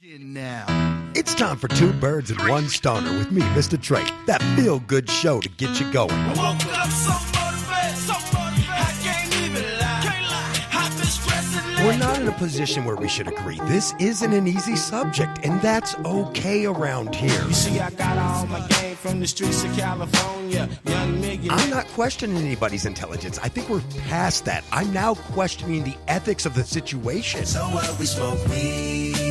Now. It's time for two birds and one stoner with me, Mr. Trey. That feel good show to get you going. We're not in a position where we should agree. This isn't an easy subject, and that's okay around here. You see, I got all my game from the streets of California. Young nigga. I'm not questioning anybody's intelligence. I think we're past that. I'm now questioning the ethics of the situation. So what? We smoke weed.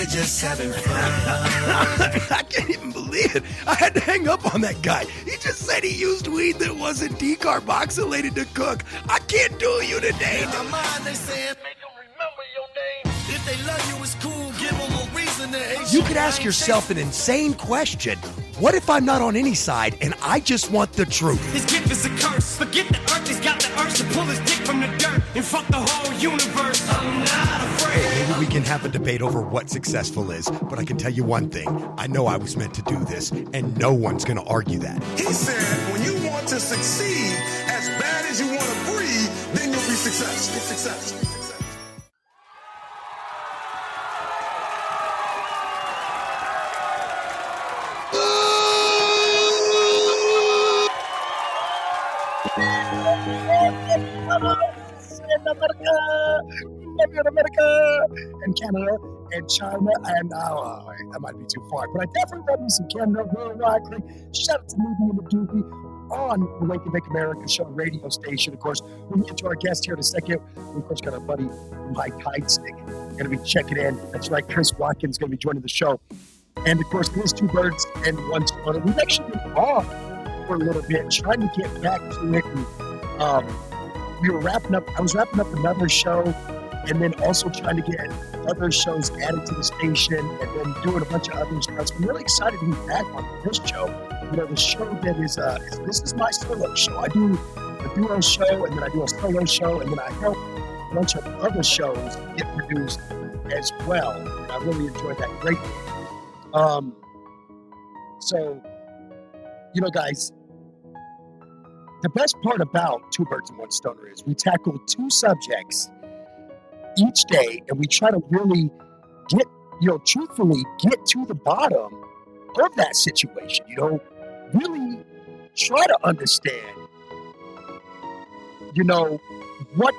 We're just having fun. I can't even believe it. I had to hang up on that guy. He just said he used weed that wasn't decarboxylated to cook. I can't do you today. In my mind, they saying, make them remember your name. If they love you, it's cool. Give them a reason to hate You could ask yourself an insane question. What if I'm not on any side and I just want the truth? His gift is a curse. Forget the earth, he's got the urge to pull his from the dirt and fuck the whole universe. I'm not afraid. Maybe we can have a debate over what successful is, but I can tell you one thing. I know I was meant to do this, and no one's going to argue that. He said, when you want to succeed as bad as you want to breathe, then you'll be successful. Successful. America, in America, and Canada, and China, and uh, that might be too far, but I definitely love me some Canada worldwide. Shout out to me and the Doobie on the Wake and Bake America show radio station. Of course, we'll get to our guest here in a second. We, of course, got our buddy Mike High Stick going to be checking in. That's right, Chris Watkins going to be joining the show. And of course, there's two birds and one stoner. We've actually been off for a little bit, trying to get back to it. And, um, we were wrapping up. I was wrapping up another show, and then also trying to get other shows added to the station, and then doing a bunch of other stuff. I'm really excited to be back on this show. You know, the show that is, uh, is this is my solo show. I do a duo show, and then I do a solo show, and then I help a bunch of other shows get produced as well. And I really enjoyed that greatly. Um, so, you know, guys, the best part about Two Birds and One Stoner is we tackle two subjects each day and we try to really get, you know, truthfully get to the bottom of that situation, you know, really try to understand, you know, what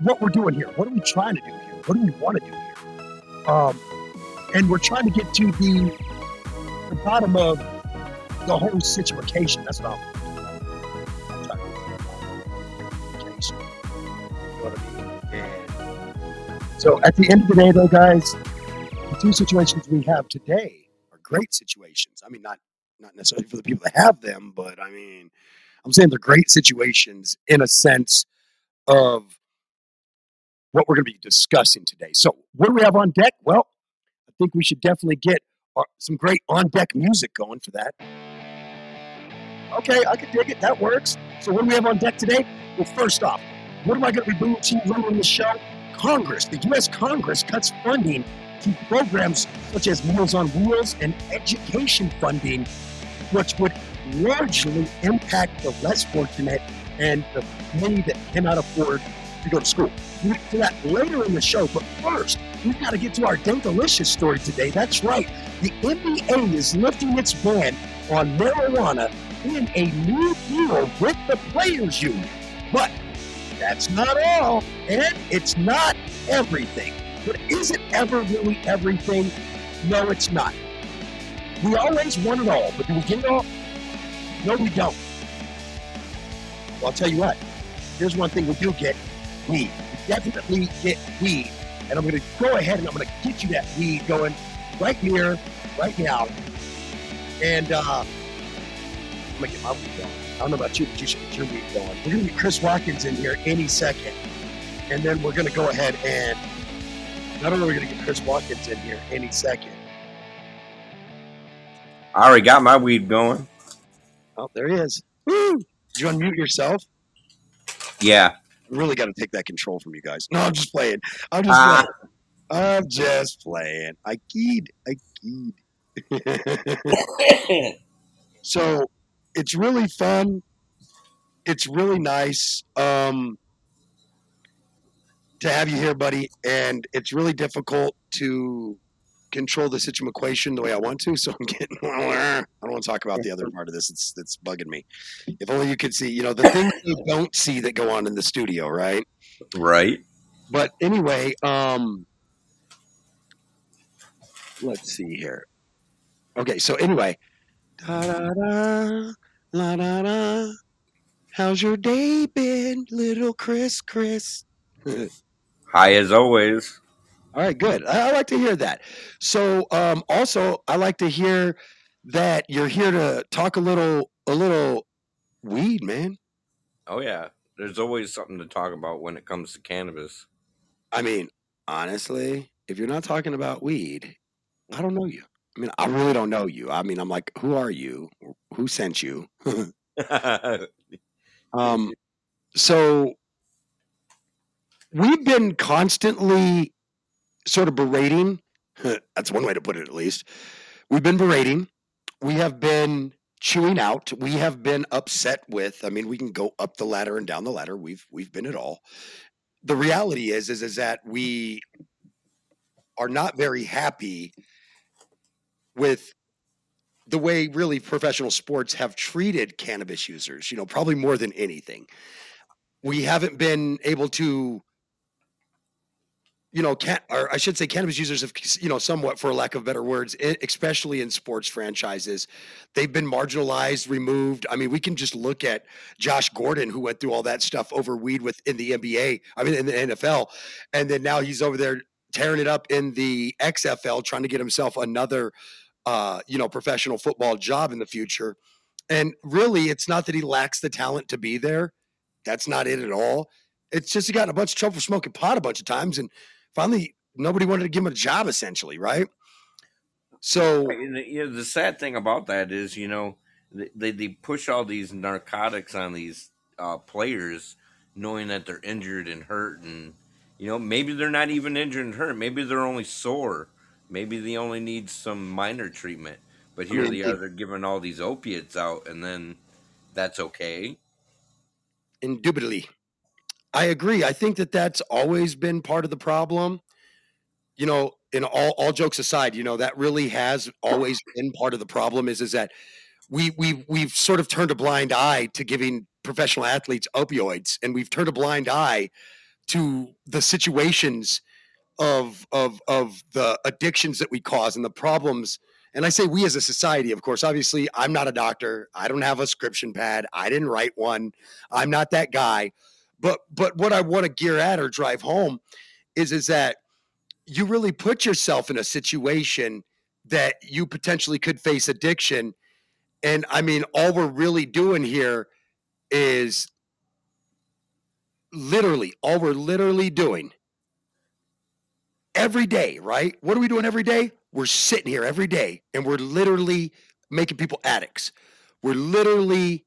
what we're doing here. What are we trying to do here? What do we want to do here? Um, and we're trying to get to the the bottom of the whole situation. That's what I'm so at the end of the day, though, guys, the two situations we have today are great situations. I mean, not not necessarily for the people that have them, but I mean, I'm saying they're great situations in a sense of what we're going to be discussing today. So, what do we have on deck? Well, I think we should definitely get uh, some great on deck music going for that. Okay, I can dig it. That works. So, what do we have on deck today? Well, first off, what am I going to be bringing to you in the show? Congress, the U.S. Congress cuts funding to programs such as Meals on Wheels and education funding, which would largely impact the less fortunate and the many that cannot afford to go to school. We'll get to that later in the show, but first, we've got to get to our Dankalicious story today. That's right. The NBA is lifting its ban on marijuana in a new deal with the Players Union. But that's not all, and it's not everything. But is it ever really everything? No, it's not. We always want it all, but do we get it all? No, we don't. Well, I'll tell you what. Here's one thing we do get: weed. We definitely get weed, and I'm going to go ahead and I'm going to get you that weed going right here, right now. And uh, I'm going to get my weed going. I don't know about you, but you should get your weed going. We're going to get Chris Watkins in here any second, and then we're going to go ahead and not only are we going to get Chris Watkins in here any second. I already got my weed going. Oh, there he is. Woo! Did you unmute yourself? Yeah. I really got to take that control from you guys. No, I'm just playing. I'm just Ah. playing. I'm just playing. I keyed. I keyed. so it's really fun. It's really nice um, to have you here, buddy. And it's really difficult to control the situation equation the way I want to, so I'm getting. I don't want to talk about the other part of this. It's it's bugging me. If only you could see, you know, the things you don't see that go on in the studio, right? Right. But anyway, um, let's see here. Okay, so anyway, da da da, la da da. How's your day been, little Chris? Chris. High as always. All right, good. I, I like to hear that. So, um, also, I like to hear that you're here to talk a little, a little weed, man. Oh yeah. There's always something to talk about when it comes to cannabis. I mean, honestly, if you're not talking about weed, I don't know you. I mean, I really don't know you. I mean, I'm like, who are you? Who sent you? um, so we've been constantly sort of berating. That's one way to put it, at least. We've been berating. We have been chewing out. We have been upset with. I mean, we can go up the ladder and down the ladder. We've we've been it all. The reality is, is, is that we are not very happy with the way really professional sports have treated cannabis users. You know, probably more than anything. We haven't been able to you know, can, or I should say, cannabis users have, you know, somewhat, for lack of better words, especially in sports franchises, they've been marginalized, removed. I mean, we can just look at Josh Gordon, who went through all that stuff over weed with in the NBA, I mean, in the NFL, and then now he's over there tearing it up in the XFL, trying to get himself another, uh, you know, professional football job in the future. And really, it's not that he lacks the talent to be there. That's not it at all. It's just he got in a bunch of trouble smoking pot a bunch of times, and finally nobody wanted to give him a job essentially right so the, you know, the sad thing about that is, you know, they, they push all these narcotics on these uh, players, knowing that they're injured and hurt, and you know maybe they're not even injured and hurt. Maybe they're only sore. Maybe they only need some minor treatment. But here mean, they are, they're giving all these opiates out, and then that's okay. indubitably i agree i think that that's always been part of the problem you know in all all jokes aside you know that really has always been part of the problem is is that we we we've sort of turned a blind eye to giving professional athletes opioids and we've turned a blind eye to the situations of of of the addictions that we cause and the problems. And i say we as a society of course obviously i'm not a doctor. I don't have a scription pad. I didn't write one. I'm not that guy. But but what i want to gear at or drive home is is that you really put yourself in a situation that you potentially could face addiction. And i mean all we're really doing here is literally all we're literally doing every day right? What are we doing every day? We're sitting here every day and we're literally making people addicts. We're literally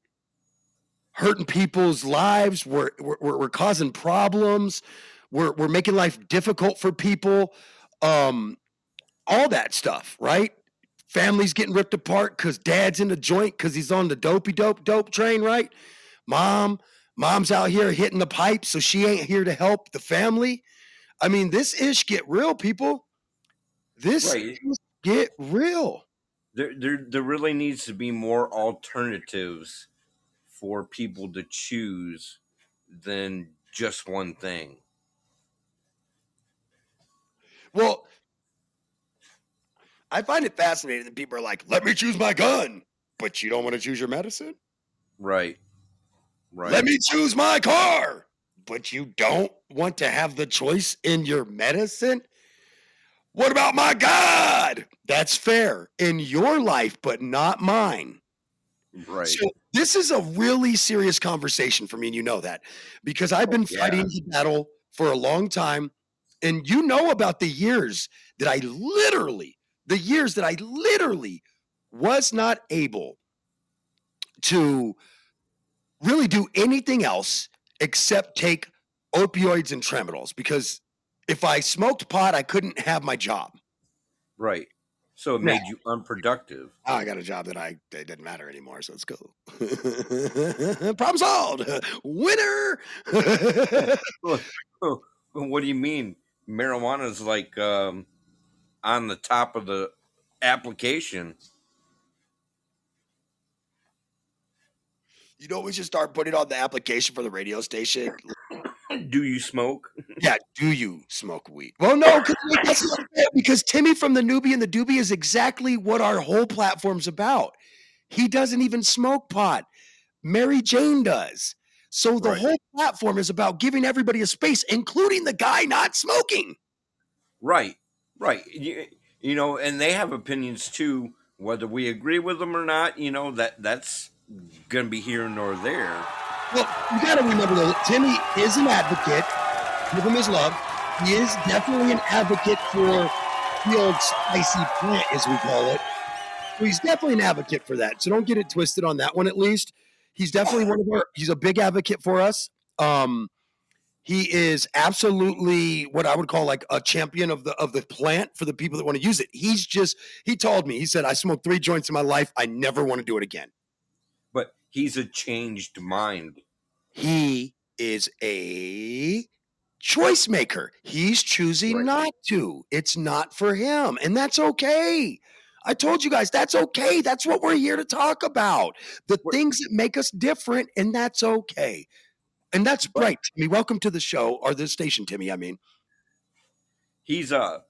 hurting people's lives. We're we're, we're causing problems. We're, we're making life difficult for people. Um all that stuff right? Families getting ripped apart because dad's in the joint because he's on the dopey dope dope train right? Mom mom's out here hitting the pipe so she ain't here to help the family i mean this ish get real people this Right. get real There, there, there really needs to be more alternatives for people to choose than just one thing. Well, I find it fascinating that people are like, let me choose my gun, but you don't want to choose your medicine? Right. Right. Let me choose my car, but you don't want to have the choice in your medicine? What about my God? That's fair in your life, but not mine. right. So this is a really serious conversation for me, and you know that because I've been oh, Yeah. fighting the battle for a long time, and you know about the years that I literally, the years that I literally was not able to really do anything else except take opioids and tramadols because if I smoked pot, I couldn't have my job. Right. So it made you unproductive. Now I got a job that I it doesn't matter anymore, so it's cool. Problem solved. Winner. What do you mean? Marijuana is like um, on the top of the application. You know, we should start putting on the application for the radio station. Do you smoke? Yeah, do you smoke weed? Well, no, because, because Timmy from the newbie and the doobie is exactly what our whole platform's about. He doesn't even smoke pot. Mary Jane does. So the Right. whole platform is about giving everybody a space, including the guy not smoking. Right, right. You, you know, and they have opinions too. Whether we agree with them or not, you know that that's gonna be here nor there. Well, you got to remember that Timmy is an advocate. Give him his love. He is definitely an advocate for the old spicy plant, as we call it. So he's definitely an advocate for that. So don't get it twisted on that one. At least he's definitely one of our. He's a big advocate for us. Um, he is absolutely what I would call like a champion of the of the plant for the people that want to use it. He's just he told me he said I smoked three joints in my life. I never want to do it again. He's a changed mind. he is a choice maker. He's choosing Right. not to. It's not for him, and that's okay. I told you guys that's okay. That's what we're here to talk about. The We're- things that make us different, and that's okay. And that's But- right, Timmy. Welcome to the show or the station, Timmy. I mean, He's uh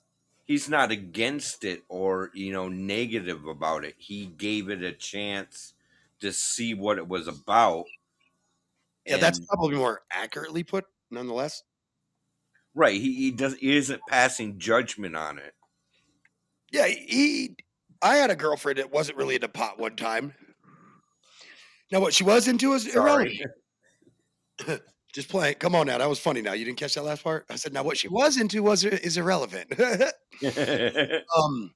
he's not against it or you know negative about it. He gave it a chance to see what it was about. yeah, that's probably more accurately put, nonetheless. right. He, he does he isn't passing judgment on it. Yeah, he. I had a girlfriend that wasn't really into pot one time. Now, what she was into is irrelevant. Just playing. Come on now. That was funny. Now you didn't catch that last part. I said, now what she was into was is irrelevant. um,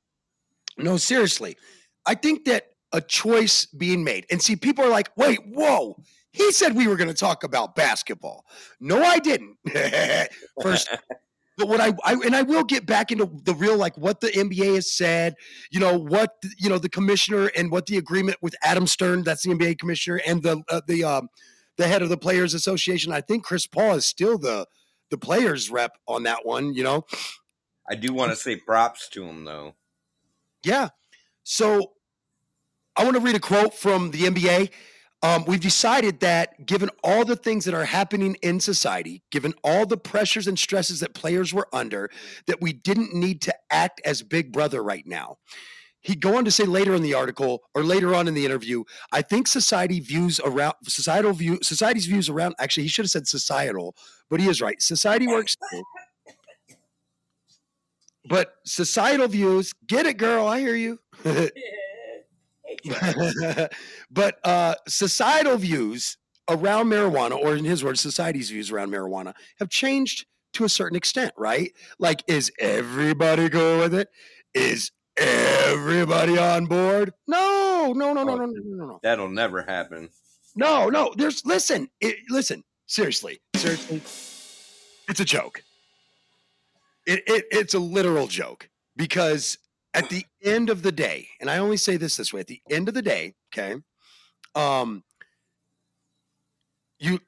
no, seriously. I think that a choice being made, and see, people are like, wait, whoa. He said we were going to talk about basketball. No, I didn't. First, but what I, I and I will get back into the real like what the NBA has said. You know what you know the commissioner and what the agreement with Adam Stern, that's the NBA commissioner, and the uh, the um, the head of the Players Association. I think Chris Paul is still the the players rep on that one. You know, I do want to say props to him though. Yeah. So I want to read a quote from the NBA. Um, we've decided that given all the things that are happening in society, given all the pressures and stresses that players were under, that we didn't need to act as big brother right now. He'd go on to say later in the article or later on in the interview, I think society views around societal view society's views around actually he should have said societal, but he is right. Society works but societal views, get it, girl. I hear you. but uh, societal views around marijuana, or in his words, society's views around marijuana, have changed to a certain extent, right? Like, is everybody cool with it? Is everybody on board? No, no, no, oh, no, no, no, no, no. That'll never happen. No, no. There's listen, it, listen. Seriously, seriously, it's a joke. It, it it's a literal joke because at the end of the day, and I only say this this way: at the end of the day, okay, um, you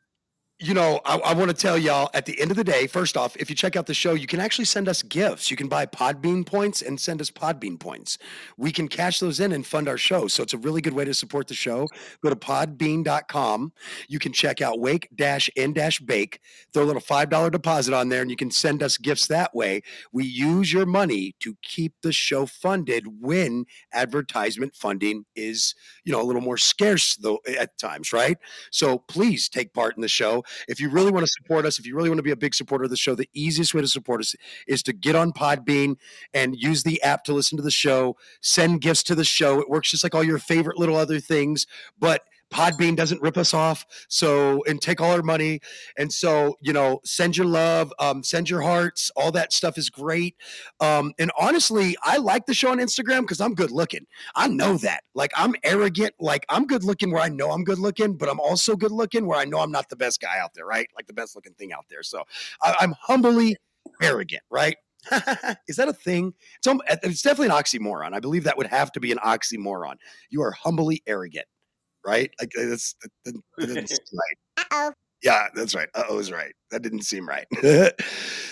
you know, I, I want to tell y'all at the end of the day, first off, if you check out the show, you can actually send us gifts. You can buy Podbean points and send us Podbean points. We can cash those in and fund our show. So it's a really good way to support the show. Go to podbean.com. You can check out wake dash in dash bake. Throw a little $5 deposit on there and you can send us gifts that way. We use your money to keep the show funded when advertisement funding is, you know, a little more scarce though at times, right? So please take part in the show. If you really want to support us, if you really want to be a big supporter of the show, the easiest way to support us is to get on Podbean and use the app to listen to the show, send gifts to the show. It works just like all your favorite little other things, but Podbean doesn't rip us off. So, and take all our money. And so, you know, send your love, um, send your hearts. All that stuff is great. Um, and honestly, I like the show on Instagram because I'm good looking. I know that. Like, I'm arrogant. Like, I'm good looking where I know I'm good looking, but I'm also good looking where I know I'm not the best guy out there, right? Like, the best looking thing out there. So, I, I'm humbly arrogant, right? is that a thing? It's, it's definitely an oxymoron. I believe that would have to be an oxymoron. You are humbly arrogant, right? Like that's that, that, that doesn't seem right. Yeah, that's right. Uh oh, is right. That didn't seem right.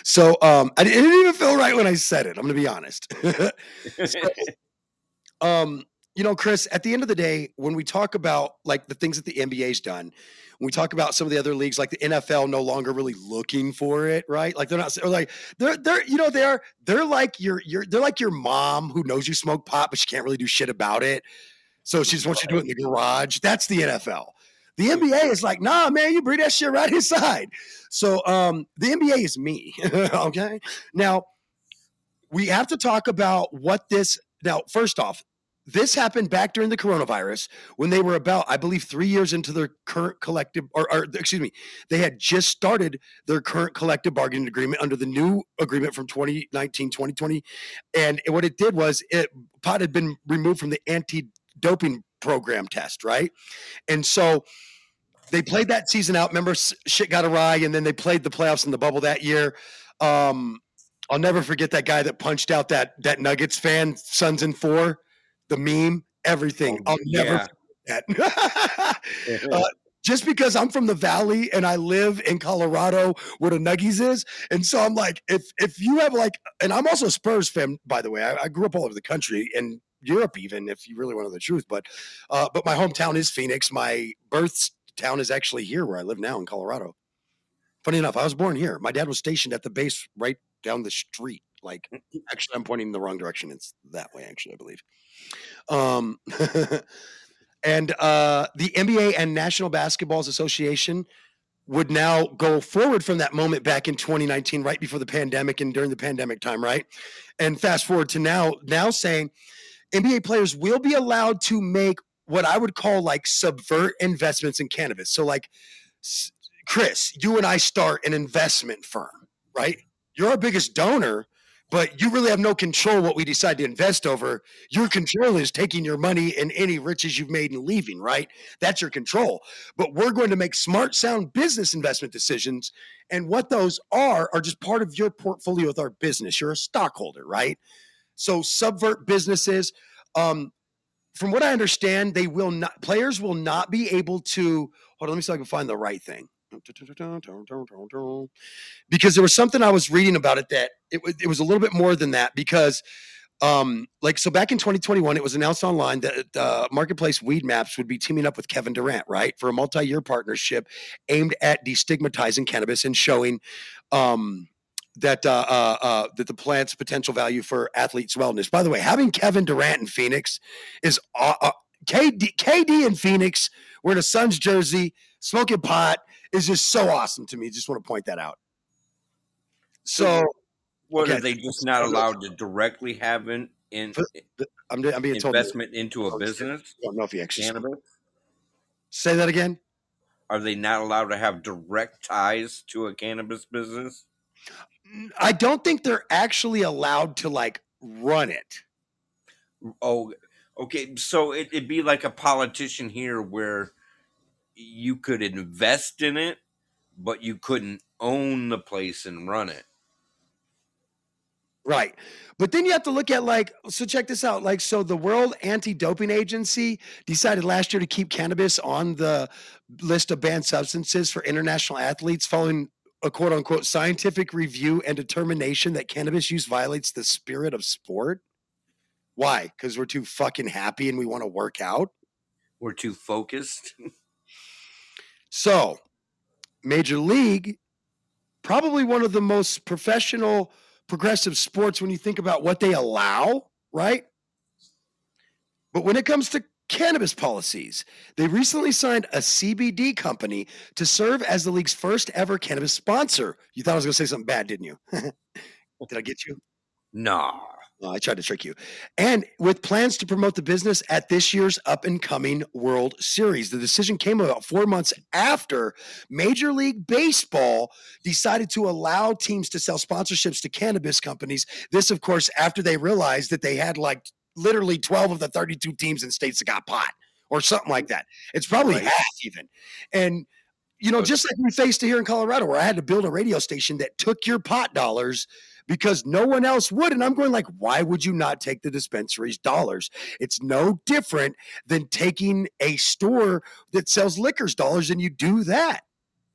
so um, I didn't even feel right when I said it. I'm going to be honest. so, um, you know, Chris, at the end of the day, when we talk about like the things that the NBA's done, when we talk about some of the other leagues, like the NFL, no longer really looking for it, right? Like they're not, or like they're they're you know they're they're like your your they're like your mom who knows you smoke pot, but she can't really do shit about it. So she just wants you to do it in the garage. That's the NFL. The NBA is like, nah, man, you bring that shit right inside. So um, the NBA is me. okay. Now we have to talk about what this. Now, first off, this happened back during the coronavirus when they were about, I believe, three years into their current collective, or, or, excuse me, they had just started their current collective bargaining agreement under the new agreement from 2019, 2020. And what it did was it pot had been removed from the anti doping program test, right? And so they played that season out. Remember, shit got awry, and then they played the playoffs in the bubble that year. Um, I'll never forget that guy that punched out that that Nuggets fan, Suns in four, the meme, everything. Oh, I'll never yeah. forget that. uh, just because I'm from the valley and I live in Colorado where the Nuggies is. And so I'm like, if if you have like, and I'm also a Spurs fan, by the way. I, I grew up all over the country and Europe, even if you really want to know the truth. But uh, but my hometown is Phoenix. My birth town is actually here where I live now in Colorado. Funny enough, I was born here. My dad was stationed at the base right down the street. Like, actually, I'm pointing in the wrong direction. It's that way, actually, I believe. Um, and uh, the NBA and National Basketballs Association would now go forward from that moment back in 2019, right before the pandemic and during the pandemic time, right? And fast forward to now, now saying NBA players will be allowed to make what I would call like subvert investments in cannabis. So, like, Chris, you and I start an investment firm, right? You're our biggest donor, but you really have no control what we decide to invest over. Your control is taking your money and any riches you've made and leaving, right? That's your control. But we're going to make smart, sound business investment decisions. And what those are, are just part of your portfolio with our business. You're a stockholder, right? So, subvert businesses. Um, from what I understand, they will not, players will not be able to, hold on, let me see if I can find the right thing because there was something I was reading about it that it, it was a little bit more than that because um like so back in 2021 it was announced online that uh, marketplace Weedmaps would be teaming up with kevin durant right for a multi-year partnership aimed at destigmatizing cannabis and showing um that uh, uh, uh, that the plant's potential value for athletes' wellness. By the way, having Kevin Durant in Phoenix is uh, uh, KD, KD in Phoenix wearing a Suns jersey, smoking pot is just so awesome to me. Just want to point that out. So, what okay. are they just not allowed to directly have in, in I'm, I'm being told investment into a business? I don't know if you actually cannabis. Say that again. Are they not allowed to have direct ties to a cannabis business? I don't think they're actually allowed to like run it. Oh, okay. So it, it'd be like a politician here where you could invest in it, but you couldn't own the place and run it. Right. But then you have to look at like, so check this out. Like, so the World Anti Doping Agency decided last year to keep cannabis on the list of banned substances for international athletes following a quote unquote scientific review and determination that cannabis use violates the spirit of sport. Why? Because we're too fucking happy and we want to work out. We're too focused. So, Major League, probably one of the most professional, progressive sports when you think about what they allow, right? But when it comes to cannabis policies, they recently signed a CBD company to serve as the league's first ever cannabis sponsor. You thought I was going to say something bad, didn't you? Did I get you? No. I tried to trick you. And with plans to promote the business at this year's up and coming World Series. The decision came about four months after Major League Baseball decided to allow teams to sell sponsorships to cannabis companies. This, of course, after they realized that they had like literally 12 of the 32 teams in states that got pot or something like that. It's probably right. half even. And you know, just like we faced it here in Colorado, where I had to build a radio station that took your pot dollars because no one else would. And I'm going like, why would you not take the dispensary's dollars? It's no different than taking a store that sells liquors dollars and you do that.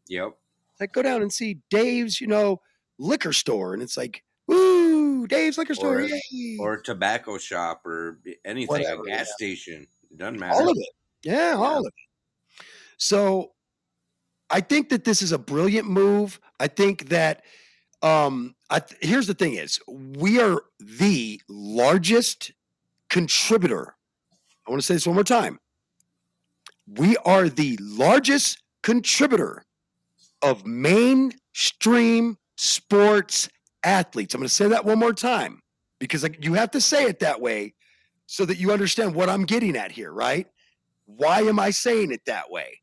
Yep. Like go down and see Dave's, you know, liquor store, and it's like, woo, Dave's liquor store, Or- yay. Or a tobacco shop or anything, Whatever, a gas station. It doesn't matter. all of it. Yeah, all of it. So I think that this is a brilliant move. I think that um I th- here's the thing is we are the largest contributor. I want to say this one more time. We are the largest contributor of mainstream sports athletes. I'm going to say that one more time because like, you have to say it that way so that you understand what I'm getting at here, right? Why am I saying it that way?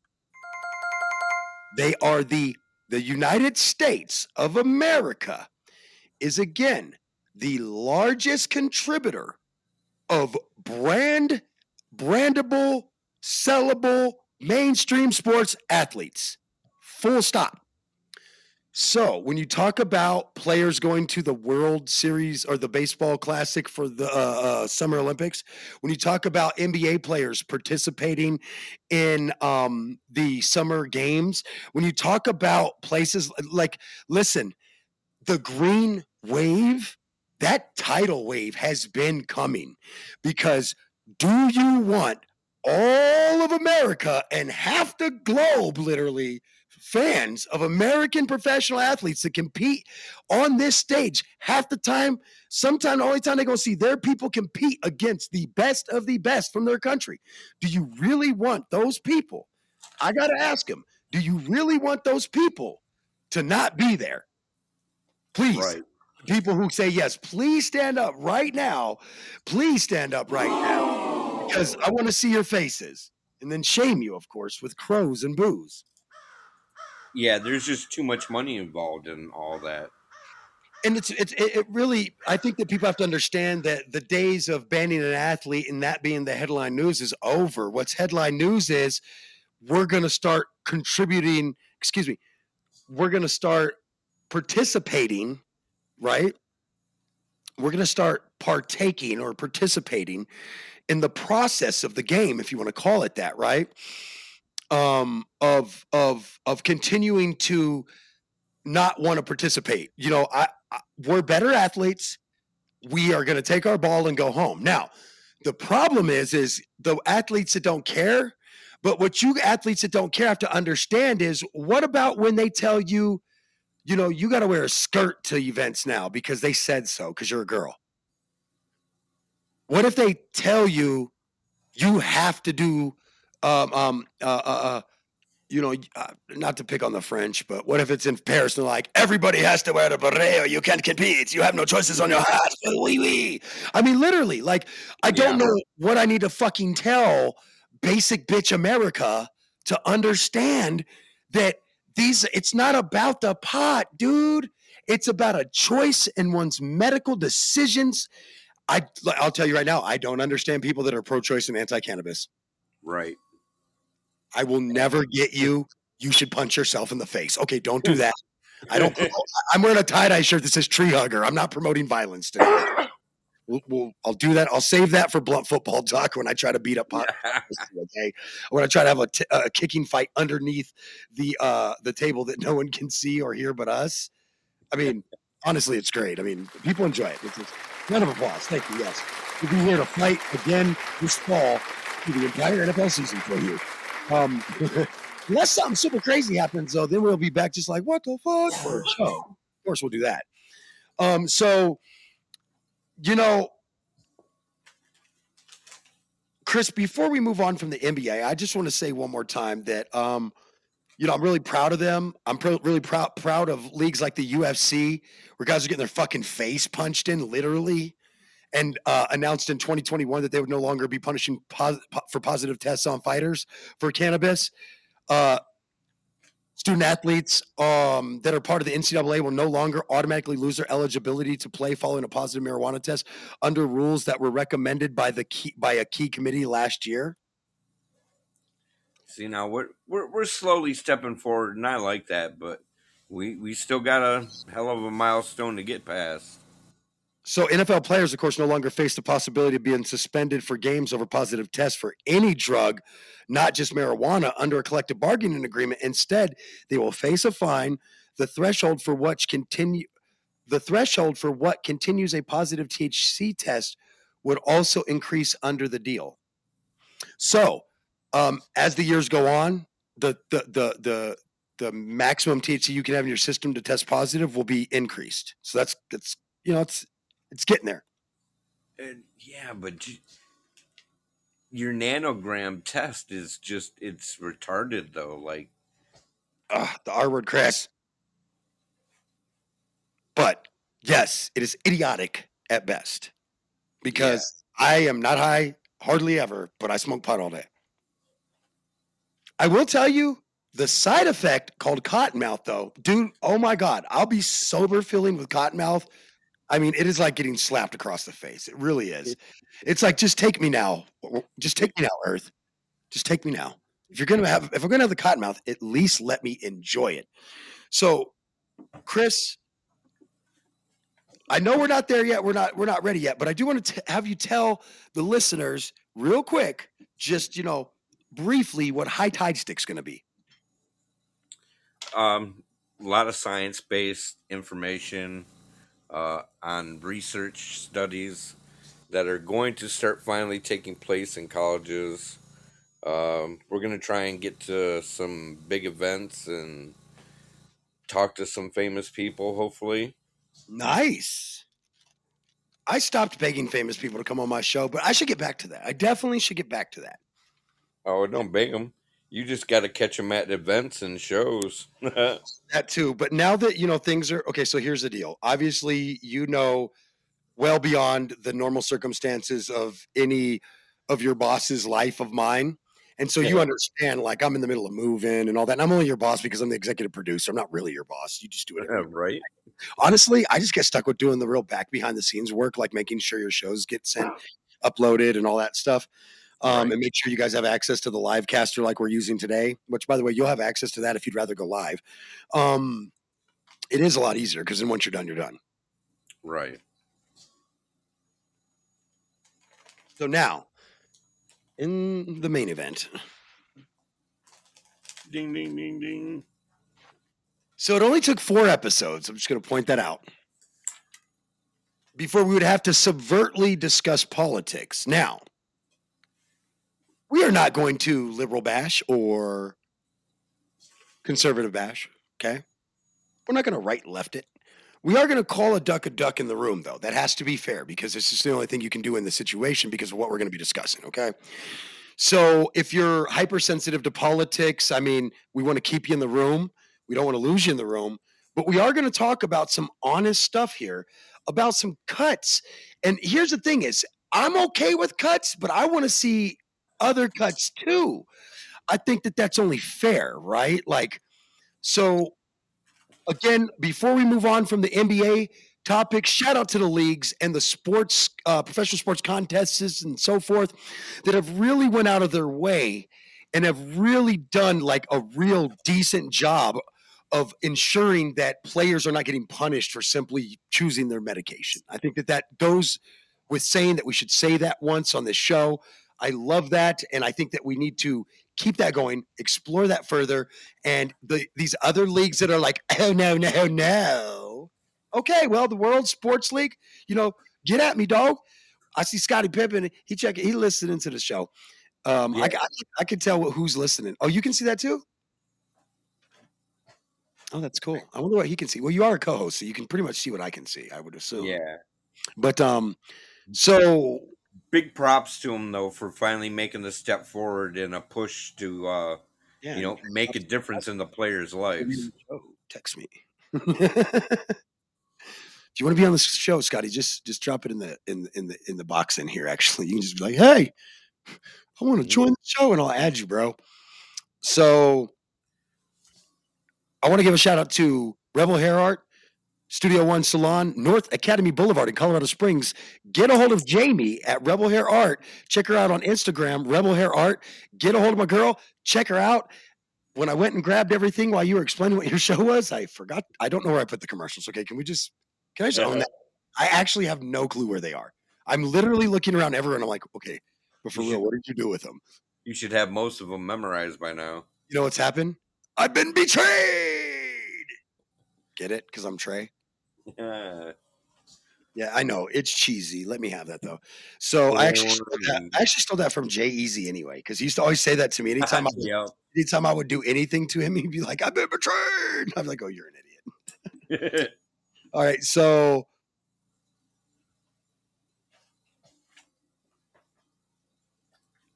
They are the the United States of America is again the largest contributor of brand brandable sellable mainstream sports athletes. Full stop. So, when you talk about players going to the World Series or the Baseball Classic for the uh, uh, Summer Olympics, when you talk about NBA players participating in um, the Summer Games, when you talk about places like, listen, the Green Wave, that tidal wave has been coming because do you want all of America and half the globe, literally, fans of American professional athletes that compete on this stage half the time, sometimes the only time they go see their people compete against the best of the best from their country. Do you really want those people? I got to ask them, do you really want those people to not be there? Please, Right. people who say yes, please stand up right now. Please stand up right now because I want to see your faces and then shame you, of course, with crows and boos. Yeah, there's just too much money involved in all that. and it's it's it, really i think that people have to understand that the days of banning an athlete and that being the headline news is over. What's headline news is we're going to start contributing excuse me we're going to start participating right? We're going to start partaking or participating in the process of the game if you want to call it that right um of of of continuing to not want to participate. You know, I, I we're better athletes. We are going to take our ball and go home. Now, the problem is is the athletes that don't care. But what you athletes that don't care have to understand is what about when they tell you, you know, you got to wear a skirt to events now because they said so because you're a girl. What if they tell you you have to do um um uh, uh, uh you know, uh, not to pick on the French, but what if it's in Paris and like, everybody has to wear a beret or you can't compete. You have no choices on your hat. Wee wee. I mean, literally, like, I don't Yeah. know what I need to fucking tell basic bitch America to understand that these, it's not about the pot, dude. It's about a choice in one's medical decisions. I, I'll tell you right now, I don't understand people that are pro choice and anti cannabis. Right. I will never get you. You should punch yourself in the face. Okay, don't do that. I don't. I'm wearing a tie dye shirt that says tree hugger. I'm not promoting violence today. We'll, we'll, I'll do that. I'll save that for blunt football talk when I try to beat up. Okay, when I try to have a, t- a kicking fight underneath the uh, the table that no one can see or hear but us. I mean, honestly, it's great. I mean, people enjoy it. It's, it's round of applause. Thank you. Yes, we'll be here to fight again this fall through the entire NFL season for you. Um, unless something super crazy happens, though, then we'll be back just like what the fuck for a show. Of course, we'll do that. Um, so you know, Chris, before we move on from the NBA, I just want to say one more time that um, you know, I'm really proud of them. I'm pro- really proud proud of leagues like the UFC, where guys are getting their fucking face punched in, literally, and uh, announced in 2021 that they would no longer be punishing pos- po- for positive tests on fighters for cannabis. Uh, student athletes um, that are part of the NCAA will no longer automatically lose their eligibility to play following a positive marijuana test under rules that were recommended by the key, by a key committee last year. See now we're we're we're slowly stepping forward, and I like that, but we we still got a hell of a milestone to get past. So NFL players, of course, no longer face the possibility of being suspended for games over positive tests for any drug, not just marijuana, under a collective bargaining agreement. Instead, they will face a fine. The threshold for what continue the threshold for what continues a positive THC test would also increase under the deal. So, um, as the years go on, the the the the the maximum THC you can have in your system to test positive will be increased. So that's that's you know it's it's getting there. And yeah, but you, your nanogram test is just it's retarded though. Like Ugh, the R word, Chris. But yes, it is idiotic at best because I am not high hardly ever, but I smoke pot all day. I will tell you the side effect called cottonmouth, though, dude. Oh my god, I'll be sober feeling with cottonmouth. I mean, it is like getting slapped across the face. It really is. It's like just take me now. Just take me now, Earth. Just take me now. If you're gonna have, if we're gonna have the cottonmouth, at least let me enjoy it. So, Chris, I know we're not there yet. We're not we're not ready yet, but I do want to have you tell the listeners real quick, just you know, briefly, what high tide stick's going to be. um, a lot of science based information uh, on research studies that are going to start finally taking place in colleges. Um, we're going to try and get to some big events and talk to some famous people, hopefully. Nice. I stopped begging famous people to come on my show, but I should get back to that. I definitely should get back to that. Oh, don't beg them. You just got to catch them at events and shows. That too. But now that you know things are okay, so here's the deal. Obviously, you know well beyond the normal circumstances of any of your boss's life of mine. And so you understand, like I'm in the middle of moving and all that. And I'm only your boss because I'm the executive producer. I'm not really your boss. You just do it. Yeah, right? Honestly, I just get stuck with doing the real back behind the scenes work, like making sure your shows get sent, uploaded, and all that stuff. Um, Right. And make sure you guys have access to the live caster like we're using today, which, by the way, you'll have access to that if you'd rather go live. Um, it is a lot easier because then once you're done, you're done. Right. So now, in the main event, Ding, ding, ding, ding. So it only took four episodes. I'm just going to point that out. Before we would have to subvertly discuss politics. Now, we are not going to liberal bash or conservative bash. Okay. We're not going to right left it. We are going to call a duck a duck in the room, though. That has to be fair because this is the only thing you can do in the situation because of what we're going to be discussing. Okay. So if you're hypersensitive to politics, I mean, we want to keep you in the room. We don't want to lose you in the room, but we are going to talk about some honest stuff here about some cuts. And here's the thing is, I'm okay with cuts, but I want to see other cuts too. I think that that's only fair, right? Like so again, before we move on from the NBA topic, shout out to the leagues and the sports uh, professional sports contests and so forth that have really went out of their way and have really done like a real decent job of ensuring that players are not getting punished for simply choosing their medication. I think that that goes with saying that we should say that once on this show. I love that, and I think that we need to keep that going, explore that further, and the these other leagues that are like, oh no, no, no. Okay, well, the World Sports League, you know, get at me, dog. I see Scotty Pippen. He check he listening to the show. Um, I, Yeah. I, I can tell who's listening. Oh, you can see that too. Oh, that's cool. I wonder what he can see. Well, you are a co-host, so you can pretty much see what I can see. I would assume. Yeah. But um, so Big props to him though for finally making the step forward in a push to uh, yeah, you know make a difference in the players' lives. Oh, text me. if you want to be on the show, Scotty, just just drop it in the in in the in the box in here. Actually, you can just be like, "Hey, I want to join the show," and I'll add you, bro. So, I want to give a shout out to Rebel Hair Art, Studio One Salon, North Academy Boulevard in Colorado Springs. Get a hold of Jamie at Rebel Hair Art. Check her out on Instagram, Rebel Hair Art. Get a hold of my girl. Check her out when I went and grabbed everything while you were explaining what your show was, I forgot. I don't know where I put the commercials. Okay, can we just can I just own that? I actually have no clue where they are. I'm literally looking around everywhere and I'm like, okay, but for You real, should- what did you do with them? You should have most of them memorized by now. You know what's happened? I've been betrayed. Get it? Because I'm Trey. Yeah. Yeah, I know it's cheesy. Let me have that though. So I actually stole that, I actually stole that from Jay Easy anyway, because he used to always say that to me anytime I would, anytime I would do anything to him, he'd be like, "I've been betrayed." I'm like, "Oh, you're an idiot." All right, so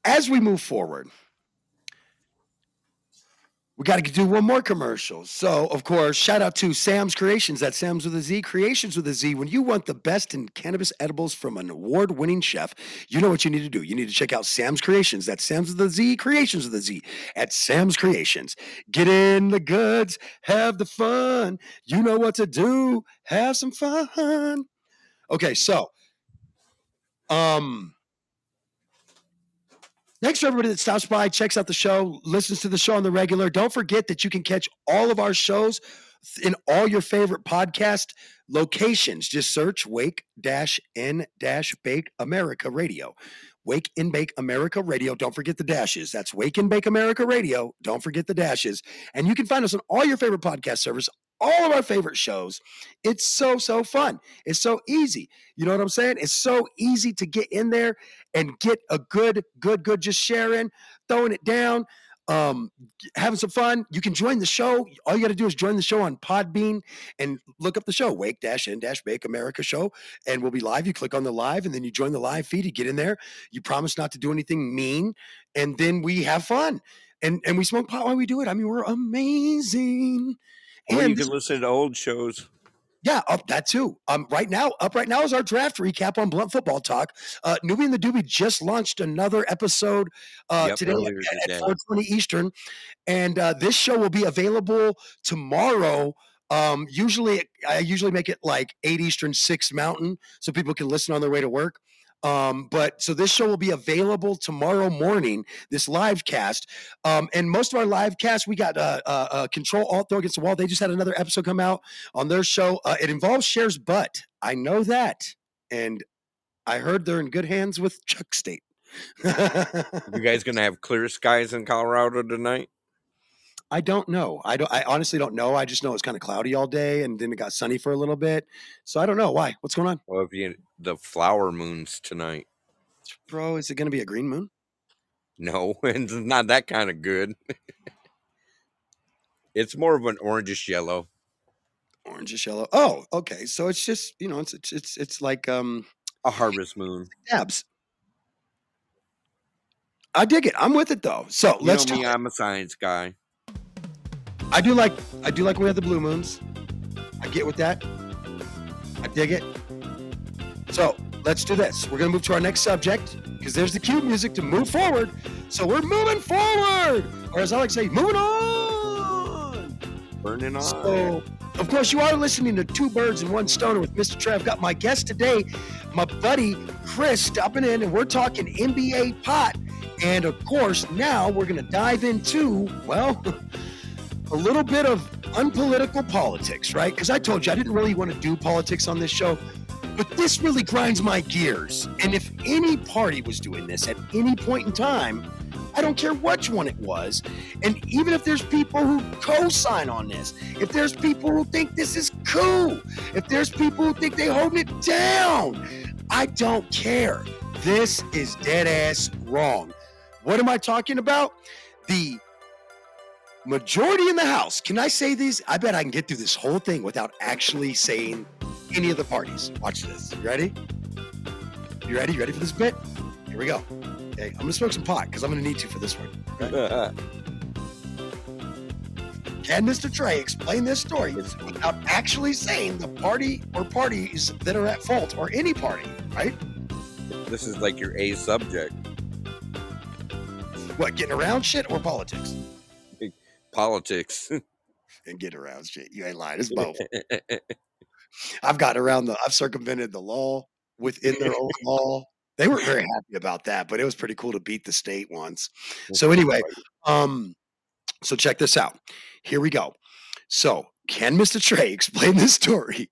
as we move forward, we got to do one more commercial. So, of course, shout out to Sam's Creations. That's Sam's with a Z, Creations with a Z. When you want the best in cannabis edibles from an award winning chef, you know what you need to do. You need to check out Sam's Creations. That's Sam's with a Z, Creations with a Z at Sam's Creations. Get in the goods, have the fun. You know what to do. Have some fun. Okay, so, um, Thanks for everybody that stops by, checks out the show, listens to the show on the regular. Don't forget that you can catch all of our shows in all your favorite podcast locations. Just search Wake Dash N Dash Bake America Radio. Wake and Bake America Radio. Don't forget the dashes. That's Wake and Bake America Radio. Don't forget the dashes. And you can find us on all your favorite podcast servers, all of our favorite shows. It's so, so fun. It's so easy. You know what I'm saying? It's so easy to get in there and get a good, good, good, just sharing, throwing it down, um, having some fun. You can join the show. All you got to do is join the show on Podbean and look up the show, Wake Dash N Dash Bake America Show, and we'll be live. You click on the live, and then you join the live feed. You get in there. You promise not to do anything mean, and then we have fun. And and we smoke pot while we do it. I mean, we're amazing. Or you And can listen to old shows. yeah, up that too. Um, right now, up right now is our draft recap on Blunt Football Talk. Uh, Newbie and the Doobie just launched another episode uh, Yep, today at, at 4:20 Eastern, and uh, this show will be available tomorrow. Um, usually, I usually make it like eight Eastern, six Mountain, so people can listen on their way to work. Um, but so this show will be available tomorrow morning. This live cast, um, and most of our live casts, we got uh, uh, uh, Control Alt Throw Against the Wall. They just had another episode come out on their show. Uh, it involves Cher's butt. I know that, and I heard they're in good hands with Chuck State. You guys gonna have clear skies in Colorado tonight? I don't know. I don't. I honestly don't know. I just know it's kind of cloudy all day, and then it got sunny for a little bit. So I don't know why. What's going on, Well, if you the flower moons tonight. bro? Is it going to be a green moon? No, it's not that kind of good. it's more of an orangish yellow. Orangish yellow. Oh, okay. So it's just you know, it's it's it's, it's like um A harvest moon. dabs. I dig it. I'm with it though. So You let's know me, talk. I'm a science guy. I do like I do like when we have the blue moons. I get with that. I dig it. So let's do this. We're gonna move to our next subject because there's the cue music to move forward. So we're moving forward, or as I like to say, moving on. Burning on. So, of course, you are listening to Two Birds and One Stoner with MistaTre. I've got my guest today, my buddy Chris, stopping in, and we're talking NBA pot. And of course, now we're going to dive into, well, a little bit of unpolitical politics, right? Because I told you I didn't really want to do politics on this show, but this really grinds my gears. And if any party was doing this at any point in time, I don't care which one it was. And even if there's people who co sign on this, if there's people who think this is cool, if there's people who think they're holding it down, I don't care. This is dead ass wrong. What am I talking about? The majority in the House. Can I say these? I bet I can get through this whole thing without actually saying any of the parties. Watch this. You ready? You ready? You ready for this bit? Here we go. Okay, I'm gonna smoke some pot because I'm gonna need to for this one. Can MistaTre explain this story without actually saying the party or parties that are at fault or any party, right? this is like your A subject. What, getting around shit or politics? Politics. And get around shit. You ain't lying. It's both. I've gotten around the, I've circumvented the law within their own law. They weren't very happy about that, but it was pretty cool to beat the state once. So anyway, um, so check this out. Here we go. So can MistaTre explain this story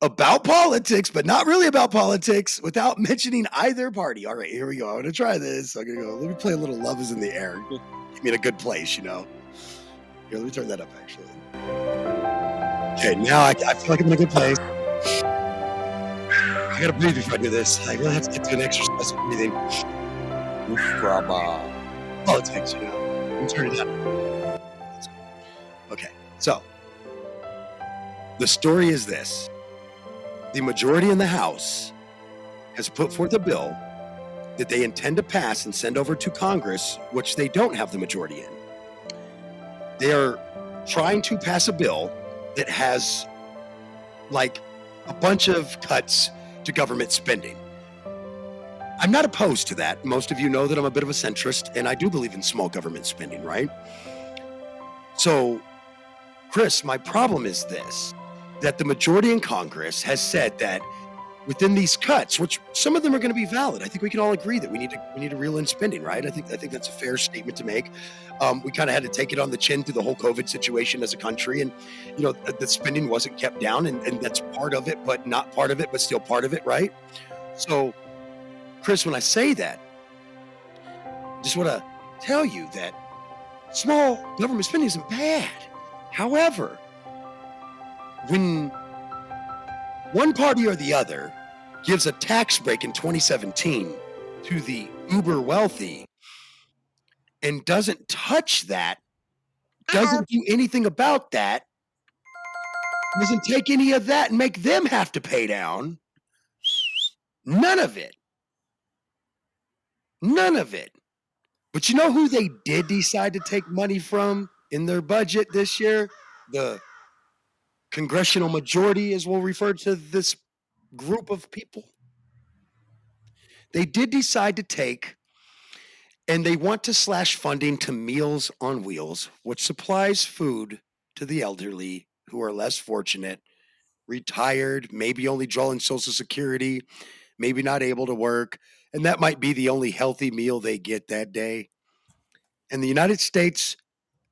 about politics, but not really about politics without mentioning either party. All right, here we go. I'm to try this. I'm to go. Let me play a little Love is in the Air. Get me in a good place, you know. Here, let me turn that up, actually. Okay, now I, I feel like I'm in a good place. I got to breathe before I do this. I really have to get to an exercise of breathing. Brahma. Politics, oh, you know. Me turn it up. Okay, so the story is this the majority in the House has put forth a bill that they intend to pass and send over to Congress, which they don't have the majority in. They are trying to pass a bill that has like a bunch of cuts to government spending. I'm not opposed to that. Most of you know that I'm a bit of a centrist and I do believe in small government spending, right? So, Chris, my problem is this that the majority in Congress has said that within these cuts, which some of them are going to be valid, I think we can all agree that we need to we need to reel in spending, right? I think I think that's a fair statement to make. Um, we kind of had to take it on the chin through the whole COVID situation as a country, and you know the, spending wasn't kept down, and, and that's part of it, but not part of it, but still part of it, right? So, Chris, when I say that, I just want to tell you that small government spending isn't bad. However, when one party or the other gives a tax break in 2017 to the uber wealthy and doesn't touch that, doesn't do anything about that, doesn't take any of that and make them have to pay down, none of it. None of it. But you know who they did decide to take money from in their budget this year? The congressional majority, as we'll refer to this group of people. They did decide to take and they want to slash funding to Meals on Wheels, which supplies food to the elderly who are less fortunate, retired, maybe only drawing Social Security, maybe not able to work, and that might be the only healthy meal they get that day. And the United States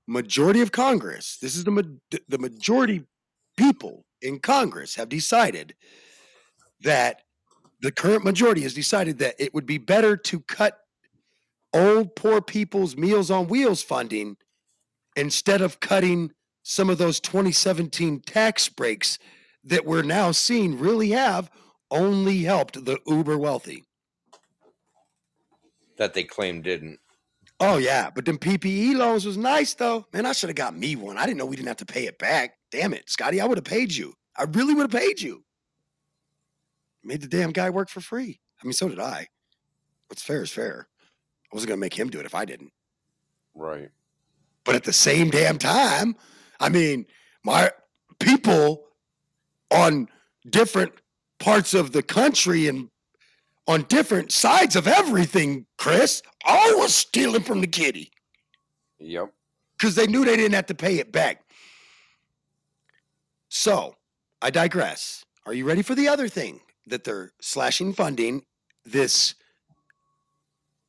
majority of Congress, this is the ma- the majority people in Congress have decided that the current majority has decided that it would be better to cut old poor people's meals on wheels funding instead of cutting some of those 2017 tax breaks that we're now seeing really have only helped the uber wealthy. That they claim didn't. Oh yeah, but them PPE loans was nice though. Man, I should have got me one. I didn't know we didn't have to pay it back. Damn it, Scotty, I would have paid you. I really would have paid you. Made the damn guy work for free. I mean, so did I. What's fair is fair. I wasn't gonna make him do it if I didn't. Right. But at the same damn time, I mean, my people on different parts of the country and on different sides of everything, Chris, all was stealing from the kitty Yep. because they knew they didn't have to pay it back. So I digress. Are you ready for the other thing that they're slashing funding? This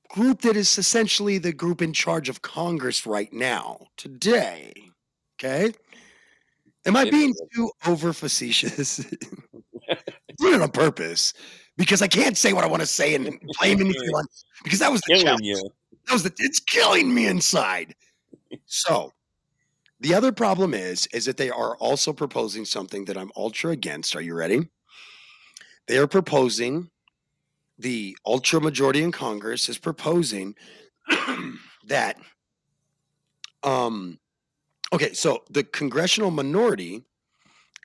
group that is essentially the group in charge of Congress right now, today. Okay. Am I being too over facetious? Doing it on purpose because I can't say what I want to say and blame anyone because that was the Killing challenge. you. That was the it's killing me inside. So the other problem is is that they are also proposing something that I'm ultra against. Are you ready? They are proposing the ultra majority in Congress is proposing that um okay, so the congressional minority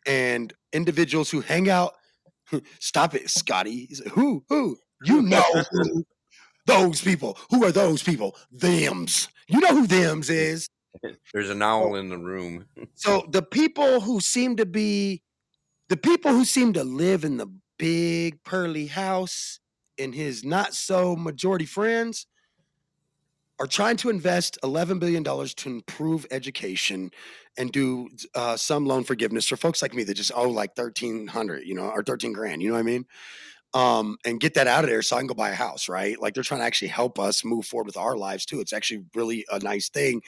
and individuals who hang out stop it, Scotty. Who who you know who those people. Who are those people? Thems. You know who thems is. There's an owl in the room. So the people who seem to be the people who seem to live in the big pearly house and his not so majority friends are trying to invest $11 billion to improve education and do uh, some loan forgiveness for folks like me that just owe like 1300 you know or 13 grand you know what i mean um, and get that out of there so I can go buy a house, right? Like they're trying to actually help us move forward with our lives too. It's actually really a nice thing.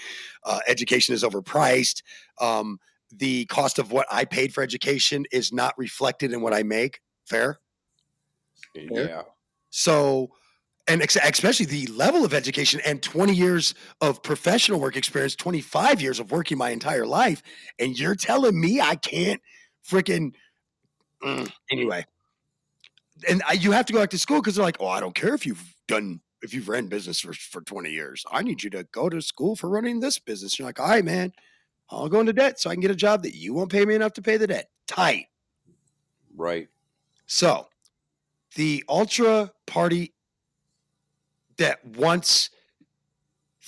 Uh, education is overpriced. Um, the cost of what I paid for education is not reflected in what I make. Fair. Yeah. So, and ex- especially the level of education and 20 years of professional work experience, 25 years of working my entire life. And you're telling me I can't freaking. Mm, anyway. And I, you have to go back to school because they're like, oh, I don't care if you've done, if you've ran business for, for 20 years. I need you to go to school for running this business. You're like, all right, man, I'll go into debt so I can get a job that you won't pay me enough to pay the debt. Tight. Right. So, the ultra party that wants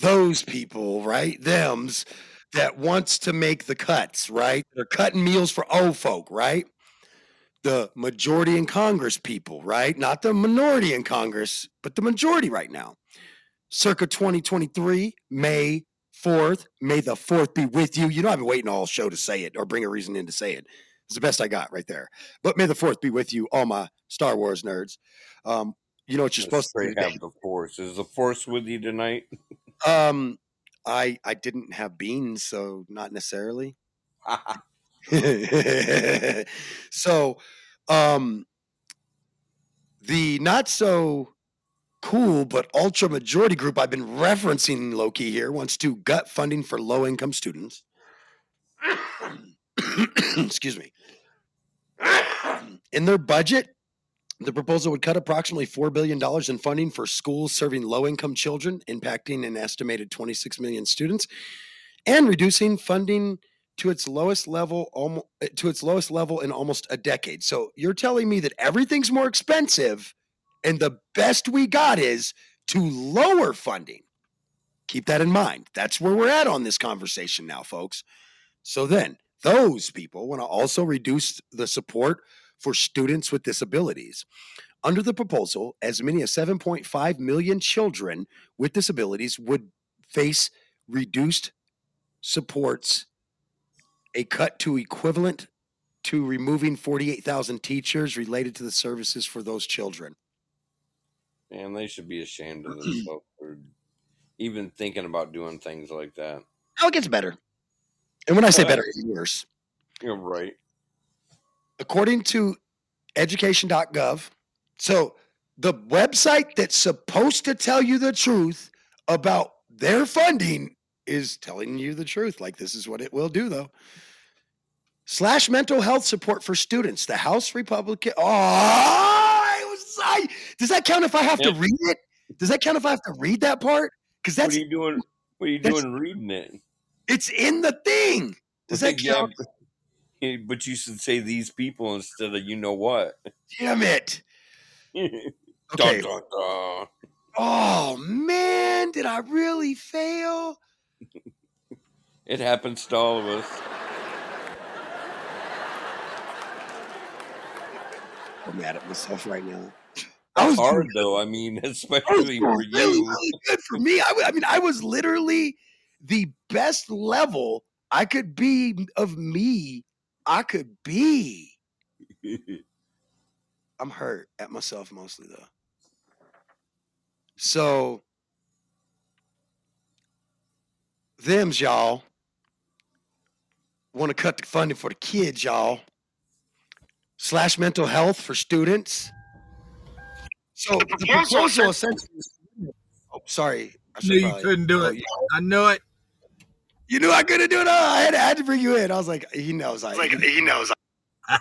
those people, right? Them's that wants to make the cuts, right? They're cutting meals for old folk, right? The majority in Congress people, right? Not the minority in Congress, but the majority right now. Circa 2023, May 4th, may the 4th be with you. You know, I've been waiting all show to say it or bring a reason in to say it. It's the best I got right there. But may the 4th be with you, all my Star Wars nerds. Um, you know what you're supposed to do. have the force. Is the force with you tonight? Um, I I didn't have beans, so not necessarily. so, um, the not so cool but ultra majority group I've been referencing Loki here wants to gut funding for low income students. Excuse me. In their budget, the proposal would cut approximately $4 billion in funding for schools serving low income children, impacting an estimated 26 million students, and reducing funding to its lowest level to its lowest level in almost a decade. So you're telling me that everything's more expensive and the best we got is to lower funding. Keep that in mind. That's where we're at on this conversation now, folks. So then, those people want to also reduce the support for students with disabilities. Under the proposal, as many as 7.5 million children with disabilities would face reduced supports, a cut to equivalent to removing 48,000 teachers related to the services for those children. And they should be ashamed of themselves for even thinking about doing things like that. How it gets better. And when I say better, it's worse. You're right. According to education.gov, so the website that's supposed to tell you the truth about their funding is telling you the truth. Like this is what it will do, though. Slash mental health support for students. The House Republican. Oh, I was. I, does that count if I have to read it? Does that count if I have to read that part? Because that's. What are you doing? What are you doing reading it? it's in the thing. Does that Yeah, count? Eh, but- you should say these people instead of you know what. Damn it. Okay. dun, dun. Oh man, did I really fail? It happens to all of us. I'm mad at myself right now. That's was hard though. I mean, especially for really, you. really good for me. I, I mean, I was literally the best level I could be of me. I could be. I'm hurt at myself mostly though. So, them's y'all want to cut the funding for the kids, y'all. Slash mental health for students. So the proposal essentially. Oh, sorry. I should Knew you probably- couldn't do oh, it. you- I know it. You knew I couldn't do it. Oh, I, had, I had to bring you in. I was like, he knows. I, like he knows. I,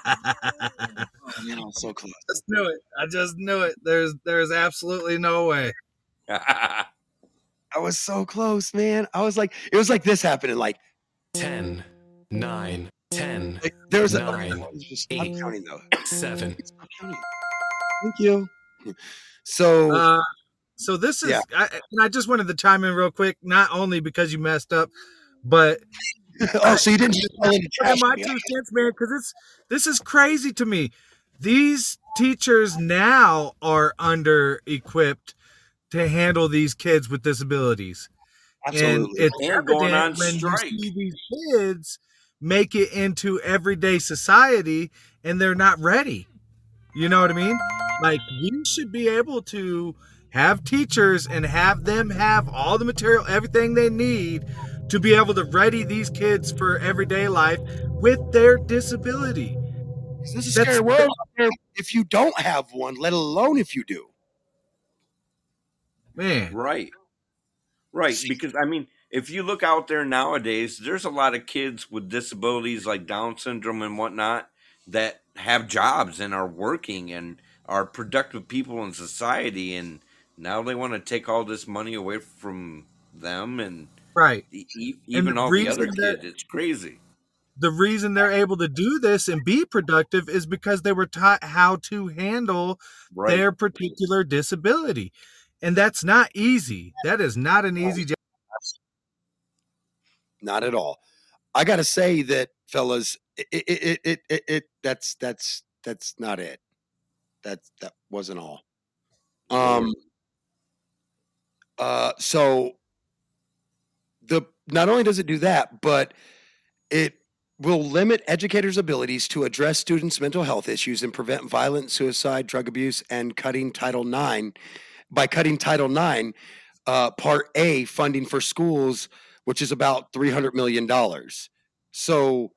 man, I was so close. just knew it. I just knew it. There's there's absolutely no way. I was so close, man. I was like, it was like this happening. Like, 10, 9, 10, like there was a. Nine, just stop eight. counting though. 7. Counting. Thank you. So Uh, so this is, Yeah. I, and I just wanted to chime in real quick, not only because you messed up, but oh, so you didn't just fall into trash. my two cents, man, because it's this is crazy to me. These teachers now are under equipped to handle these kids with disabilities. Absolutely. And it's And going on evident when strike. you see these kids make it into everyday society and they're not ready. You know what I mean? Like we should be able to have teachers and have them have all the material, everything they need to be able to ready these kids for everyday life with their disability. This is a That's- scary world out there if you don't have one, let alone if you do. Man, Right. Right. Because, I mean, if you look out there nowadays, there's a lot of kids with disabilities like Down syndrome and whatnot that have jobs and are working and are productive people in society. And now they want to take all this money away from them and right. e- even all the other that- kids. It's crazy. The reason they're able to do this and be productive is because they were taught how to handle Right. their particular disability. And that's not easy. That is not an easy job. Not at all. I got to say that, fellas, it, it, it, it, it, that's, that's, that's not it. That, that wasn't all. Um, uh, so not only does it do that, but it will limit educators' abilities to address students' mental health issues and prevent violent suicide, drug abuse, and cutting Title IX by cutting Title IX, uh, Part A funding for schools, which is about three hundred million dollars. So,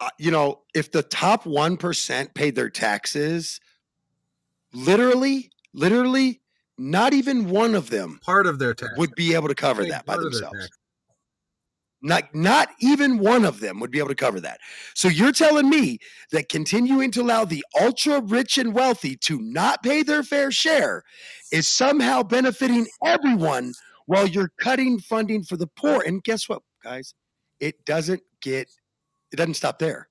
uh, you know, if the top one percent paid their taxes, literally, literally, not even one of them Part of their tax. would be able to cover that by part of their themselves. Not not even one of them would be able to cover that. So you're telling me that continuing to allow the ultra rich and wealthy to not pay their fair share is somehow benefiting everyone while you're cutting funding for the poor. And guess what, guys? It doesn't get it doesn't stop there.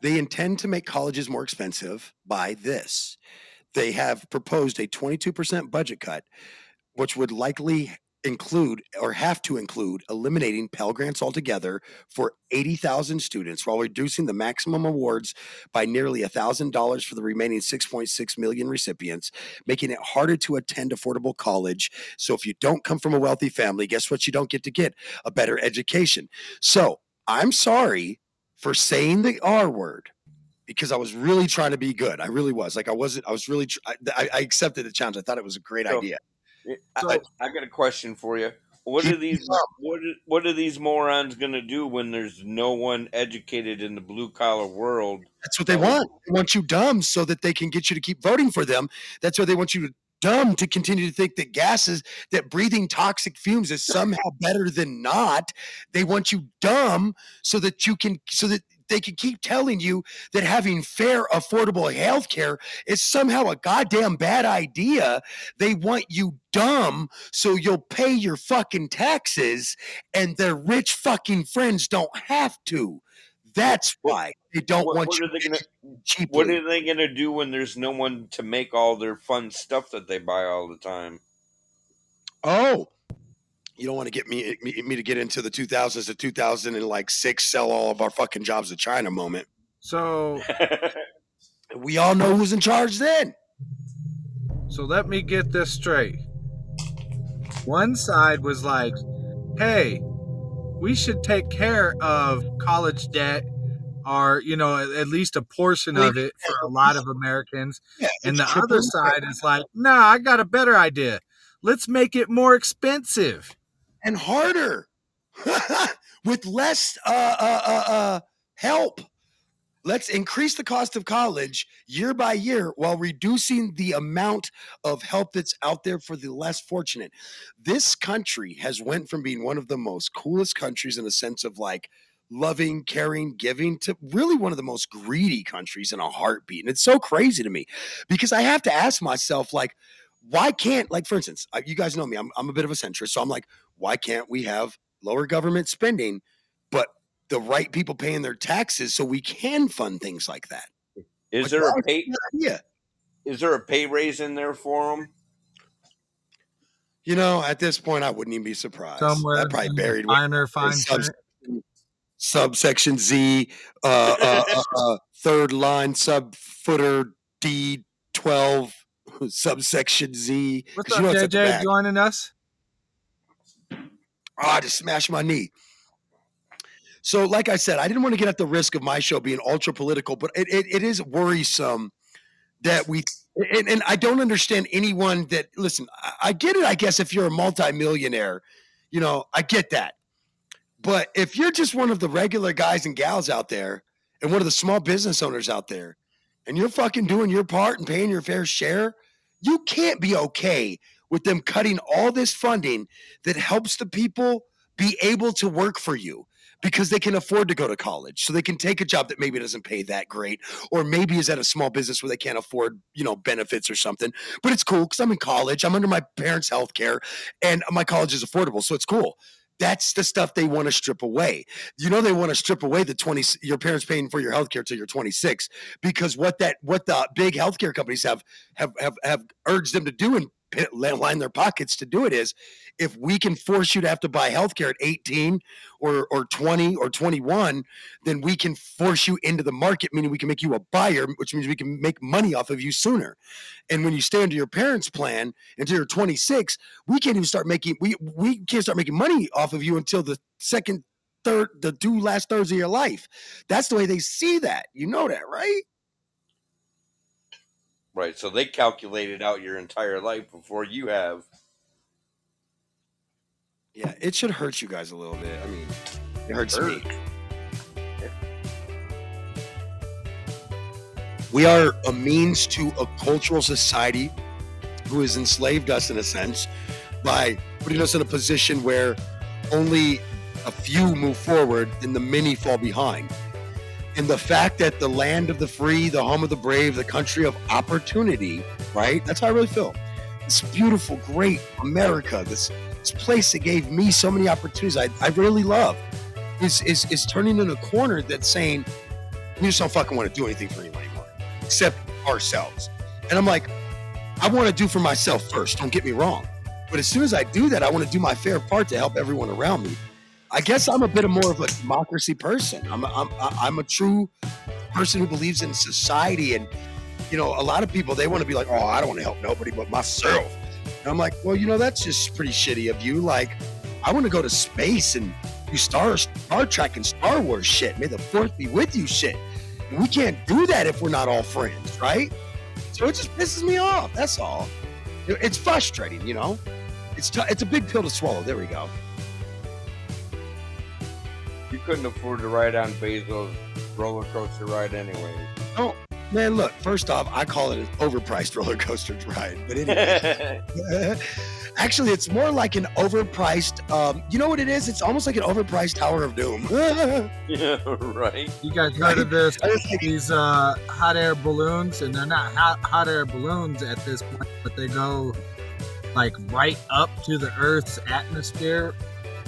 They intend to make colleges more expensive by this. They have proposed a 22% budget cut, which would likely include or have to include eliminating Pell Grants altogether for 80,000 students while reducing the maximum awards by nearly $1,000 for the remaining 6.6 million recipients, making it harder to attend affordable college. So if you don't come from a wealthy family, guess what? You don't get to get a better education. So I'm sorry for saying the R word because I was really trying to be good. I really was. Like I wasn't. I was really. Tr- I, I, accepted the challenge. I thought it was a great So- idea. So I, I got a question for you. What are these? What are, what are these morons going to do when there's no one educated in the blue collar world? That's what they want. They want you dumb so that they can get you to keep voting for them. That's why they want you dumb to continue to think that gases, that breathing toxic fumes is somehow better than not. They want you dumb so that you can, so that they can keep telling you that having fair, affordable health care is somehow a goddamn bad idea. They want you dumb so you'll pay your fucking taxes and their rich fucking friends don't have to. That's why they don't What, want what you are they to? cheaply. What are they going to do when there's no one to make all their fun stuff that they buy all the time? Oh, you don't want to get me, me me to get into the 2000s to 2000 and like six sell all of our fucking jobs to China moment. So We all know who's in charge then. So let me get this straight. One side was like, hey, we should take care of college debt or, you know, at- at least a portion of it for a lot of Americans. Yeah, And the other side is like, nah, I got a better idea. Let's make it more expensive. And harder with less uh, uh, uh, uh, help. Let's increase the cost of college year by year while reducing the amount of help that's out there for the less fortunate. This country has went from being one of the most coolest countries in a sense of like loving, caring, giving to really one of the most greedy countries in a heartbeat. And it's so crazy to me because I have to ask myself like why can't like for instance, uh, you guys know me, I'm I'm a bit of a centrist, so I'm like why can't we have lower government spending but the right people paying their taxes so we can fund things like that Is Like, there a pay? yeah Is there a pay raise in there for them? you know at this point i wouldn't even be surprised Somewhere that probably in buried with finer fine print. subsection, subsection z uh, uh, uh, uh, third line sub footer d 12 subsection z What's 'cause up, you know it's at the JJ, joining us? Oh, I just smashed my knee. So, like I said, I didn't want to get at the risk of my show being ultra political, but it, it, it is worrisome that we, and, and I don't understand anyone that, listen, I, I get it, I guess, if you're a multimillionaire, you know, I get that. But if you're just one of the regular guys and gals out there and one of the small business owners out there and you're fucking doing your part and paying your fair share, you can't be okay with them cutting all this funding that helps the people be able to work for you because they can afford to go to college. So they can take a job that maybe doesn't pay that great or maybe is at a small business where they can't afford, you know, benefits or something. But it's cool cuz I'm in college. I'm under my parents' health care and my college is affordable. So it's cool. That's the stuff they want to strip away. You know they want to strip away the 20 your parents paying for your health care till you're 26 because what that what the big healthcare companies have have have have urged them to do and line their pockets to do it is if we can force you to have to buy healthcare at 18 or or 20 or 21 then we can force you into the market meaning we can make you a buyer which means we can make money off of you sooner. And when you stay under your parents plan until you're 26 we can't even start making we we can't start making money off of you until the second third the two last thirds of your life. That's the way they see that. You know that right Right. So they calculated out your entire life before you have. yeah it should hurt you guys a little bit i mean it hurts me We are a means to a cultural society who has enslaved us in a sense by putting us in a position where only a few move forward and the many fall behind. And the fact that the land of the free, the home of the brave, the country of opportunity, right? That's how I really feel. This beautiful, great America, this, this place that gave me so many opportunities I, I really love, is, is, is turning in a corner that's saying, we just don't fucking want to do anything for anyone anymore except ourselves. And I'm like, I want to do for myself first. Don't get me wrong. But as soon as I do that, I want to do my fair part to help everyone around me. I guess I'm a bit of more of a democracy person. I'm a, I'm I'm a true person who believes in society, and you know, a lot of people they want to be like, oh, I don't want to help nobody but myself. And I'm like, well, you know, that's just pretty shitty of you. Like, I want to go to space and do Star Star Trek and Star Wars shit. May the Fourth be with you, shit. And we can't do that if we're not all friends, right? So it just pisses me off. That's all. It's frustrating, you know. It's t- it's a big pill to swallow. There we go. You couldn't afford to ride on Bezos' roller coaster ride anyway. Oh man, look. First off, I call it an overpriced roller coaster ride. But anyway, actually, it's more like an overpriced. Um, you know what it is? It's almost like an overpriced Tower of Doom. yeah, right. You guys heard of this? Like, These uh, hot air balloons, and they're not hot, hot air balloons at this point, but they go like right up to the Earth's atmosphere.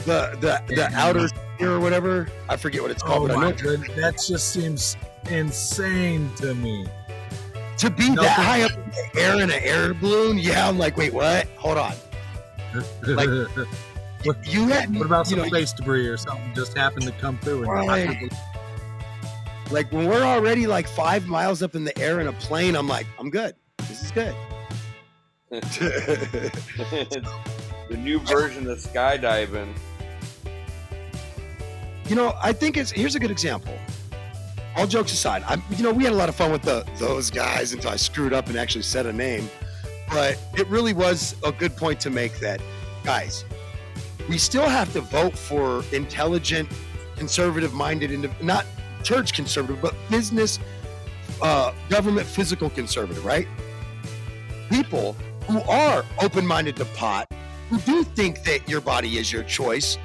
The the the Yeah. outer sphere or whatever. I forget what it's called, Oh but I oh my know goodness, that just seems insane to me. to be No, that high up in the air in an air balloon. Yeah, I'm like, wait, what? Hold on. Like, What- You had what about you some know, space debris or something just happened to come through? And Right. like when we're already like five miles up in the air in a plane, I'm like, I'm good. This is good. the new version of skydiving. You know, I think it's here's a good example. All jokes aside, I'm you know, we had a lot of fun with the those guys until I screwed up and actually said a name. But it really was a good point to make that, guys, we still have to vote for intelligent, conservative minded, indiv- not church conservative, but business, uh, government, physical conservative, right? People who are open minded to pot, who do think that your body is your choice.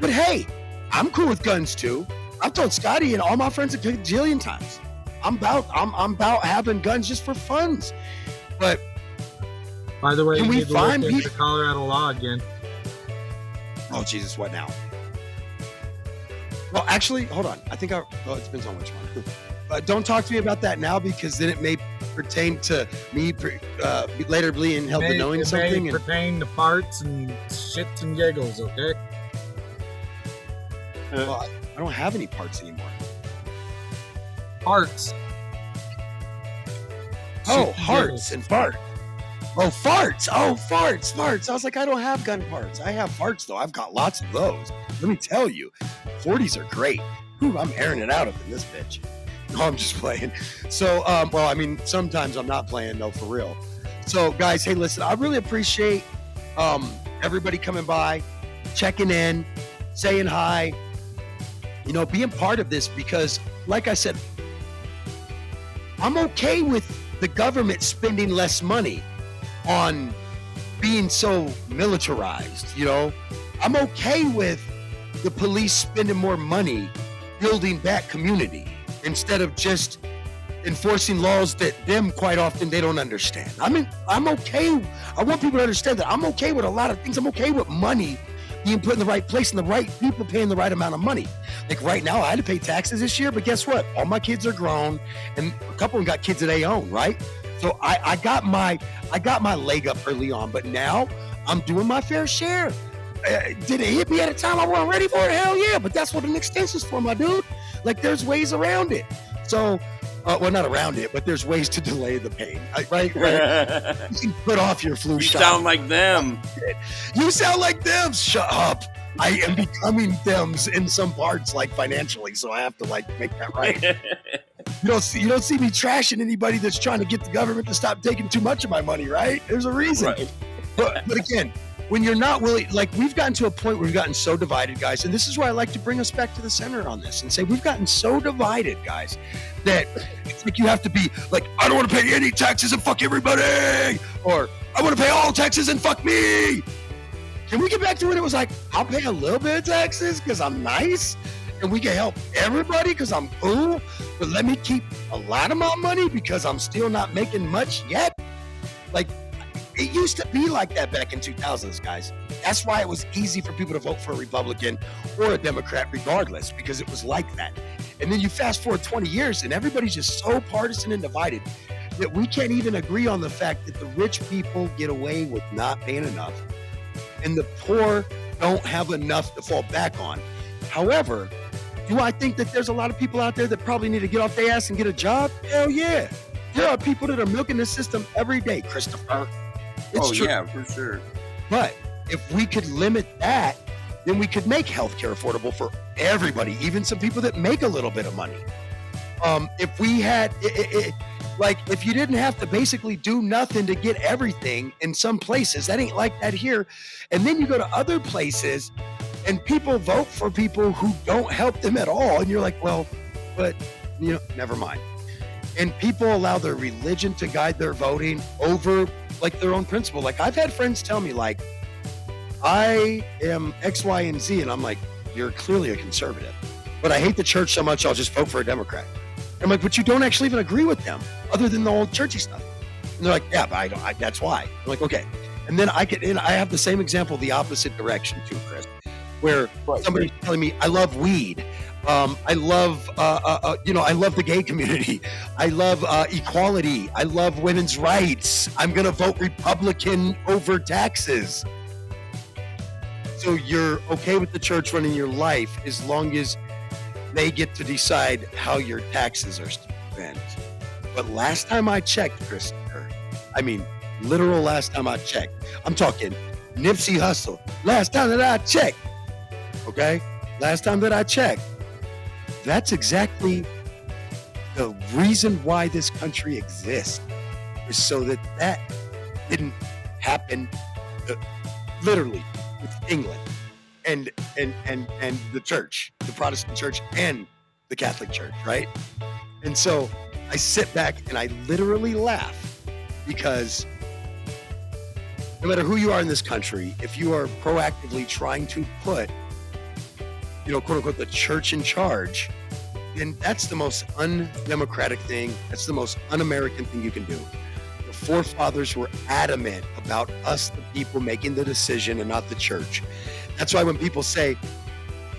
But hey, I'm cool with guns too. I've told Scotty and all my friends a gajillion times. I'm about I'm I'm about having guns just for funs. But By the way, Can we find look into peop- Colorado law again. oh Jesus, what now? Well, actually, hold on. I think I well, it depends on which one. But don't talk to me about that now because then it may pertain to me uh, later being held to May- knowing it something. may And, pertain to parts and shits and giggles, okay? Well, I, I don't have any parts anymore. Parts. Oh, hearts and farts. Oh, farts. Oh, farts, farts. I was like, I don't have gun parts. I have farts, though. I've got lots of those. Let me tell you, 40s are great. Whew, I'm airing it out up in this bitch. No, I'm just playing. So, um, well, I mean, sometimes I'm not playing, though, for real. So, guys, hey, listen, I really appreciate um, everybody coming by, checking in, saying hi. You know, being part of this because, like I said, I'm okay with the government spending less money on being so militarized, you know. I'm okay with the police spending more money building back community instead of just enforcing laws that them quite often they don't understand. I mean, I'm okay. I want people to understand that I'm okay with a lot of things. I'm okay with money being put in the right place and the right people paying the right amount of money. Like right now, I had to pay taxes this year, but guess what? All my kids are grown, and a couple of them got kids that they own, right? So I, I got my I got my leg up early on, but now I'm doing my fair share. Uh, did it hit me at a time I wasn't ready for it? Hell yeah! But that's what an extension's for, my dude. Like there's ways around it. So uh, well, not around it, but there's ways to delay the pain, right? right? you can put off your flu you shot. sound like them. You sound like them. Shut up. I am becoming thems in some parts, like financially, so I have to like make that right. You don't see you don't see me trashing anybody that's trying to get the government to stop taking too much of my money, right? There's a reason. Right. But but again, when you're not really like we've gotten to a point where we've gotten so divided, guys, and this is why I like to bring us back to the center on this and say we've gotten so divided, guys, that it's like you have to be like, I don't want to pay any taxes and fuck everybody, or I want to pay all taxes and fuck me. Can we get back to when it was like, I'll pay a little bit of taxes because I'm nice and we can help everybody because I'm cool, but let me keep a lot of my money because I'm still not making much yet? Like, it used to be like that back in 2000s, guys. That's why it was easy for people to vote for a Republican or a Democrat, regardless, because it was like that. And then you fast forward 20 years, and everybody's just so partisan and divided that we can't even agree on the fact that the rich people get away with not paying enough, and the poor don't have enough to fall back on. However, do I think that there's a lot of people out there that probably need to get off their ass and get a job? Hell yeah. There are people that are milking the system every day, Christopher. It's oh true. yeah, for sure. But if we could limit that, then we could make healthcare affordable for everybody, even some people that make a little bit of money. Um, if we had, i i i like, if you didn't have to basically do nothing to get everything in some places, that ain't like that here. And then you go to other places and people vote for people who don't help them at all. And you're like, well, but, you know, never mind. And people allow their religion to guide their voting over like their own principle. Like I've had friends tell me, like, I am X, Y, and Z, and I'm like, you're clearly a conservative, but I hate the church so much I'll just vote for a Democrat. I'm like, but you don't actually even agree with them, other than the old churchy stuff. And they're like, yeah, but I don't. I, that's why. I'm like, okay. And then I get, and I have the same example, the opposite direction too, Chris, where somebody's telling me, I love weed. Um, I love, uh, uh, uh, you know, I love the gay community. I love uh, equality. I love women's rights. I'm going to vote Republican over taxes. So you're okay with the church running your life as long as they get to decide how your taxes are spent. But last time I checked, Christopher, I mean, literal last time I checked, I'm talking Nipsey Hussle. Last time that I checked, okay? Last time that I checked, that's exactly the reason why this country exists is so that that didn't happen uh, literally with England and and and and the church, the Protestant church and the Catholic church, right? And so I sit back and I literally laugh because no matter who you are in this country, if you are proactively trying to put, you know, quote unquote, the church in charge, then that's the most undemocratic thing. That's the most un American thing you can do. The forefathers were adamant about us, the people, making the decision and not the church. That's why when people say,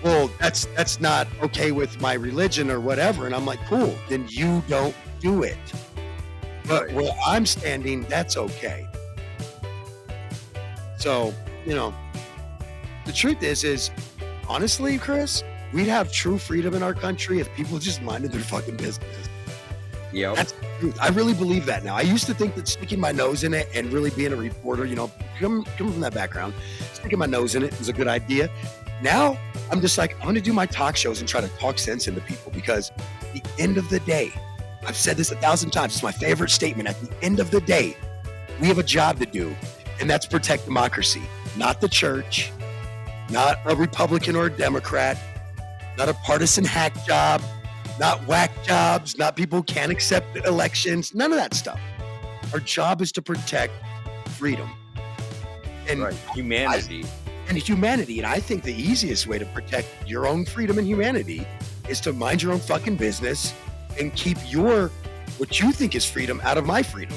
well, that's that's not okay with my religion or whatever, and I'm like, cool, then you don't do it. But where I'm standing, that's okay. So, you know, the truth is, is honestly, Chris, we'd have true freedom in our country if people just minded their fucking business. Yep. That's the truth. I really believe that now. I used to think that sticking my nose in it and really being a reporter, you know, come coming from that background, sticking my nose in it was a good idea. Now I'm just like, I'm going to do my talk shows and try to talk sense into people because at the end of the day, I've said this a thousand times. It's my favorite statement. At the end of the day, we have a job to do, and that's protect democracy, not the church, not a Republican or a Democrat. not a partisan hack job, not whack jobs, not people who can't accept elections, none of that stuff. Our job is to protect freedom and Right. Humanity. and humanity. And I think the easiest way to protect your own freedom and humanity is to mind your own fucking business and keep your what you think is freedom out of my freedom.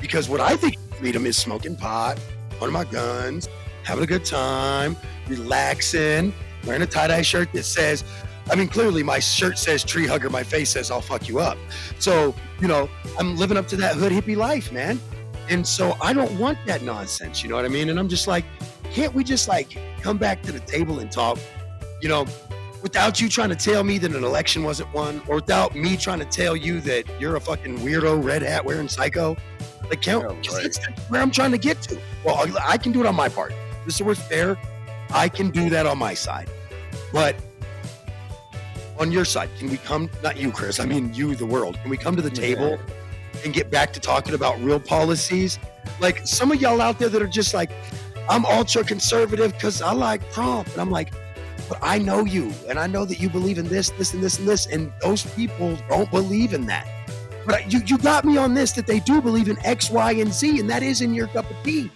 Because what I think freedom is smoking pot, one of my guns, having a good time, relaxing, wearing a tie-dye shirt that says, I mean, clearly my shirt says tree hugger, my face says I'll fuck you up. So, you know, I'm living up to that hood hippie life, man. And so I don't want that nonsense, you know what I mean? And I'm just like, can't we just like come back to the table and talk, you know, without you trying to tell me that an election wasn't won, or without me trying to tell you that you're a fucking weirdo, red hat wearing psycho? Like, can't, Yeah, right. that's where I'm trying to get to. Well, I can do it on my part. This is what's fair. I can do that on my side. But on your side, can we come, not you, Chris, I mean you, the world, can we come to the table and get back to talking about real policies? Like some of y'all out there that are just like, I'm ultra conservative because I like Trump. And I'm like, but I know you and I know that you believe in this, this, and this, and this. And those people don't believe in that. But you, you got me on this that they do believe in X, Y, and Z, and that is in your cup of tea.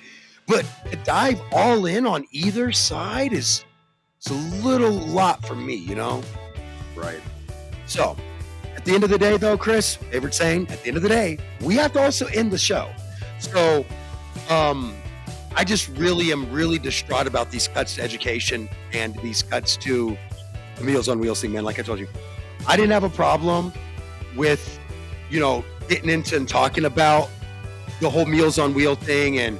But to dive all in on either side is it's a little lot for me, you know? Right. So, at the end of the day, though, Chris, favorite saying, at the end of the day, we have to also end the show. So, um, I just really am really distraught about these cuts to education and these cuts to the Meals on Wheels thing, man. Like I told you, I didn't have a problem with, you know, getting into and talking about the whole Meals on Wheel thing and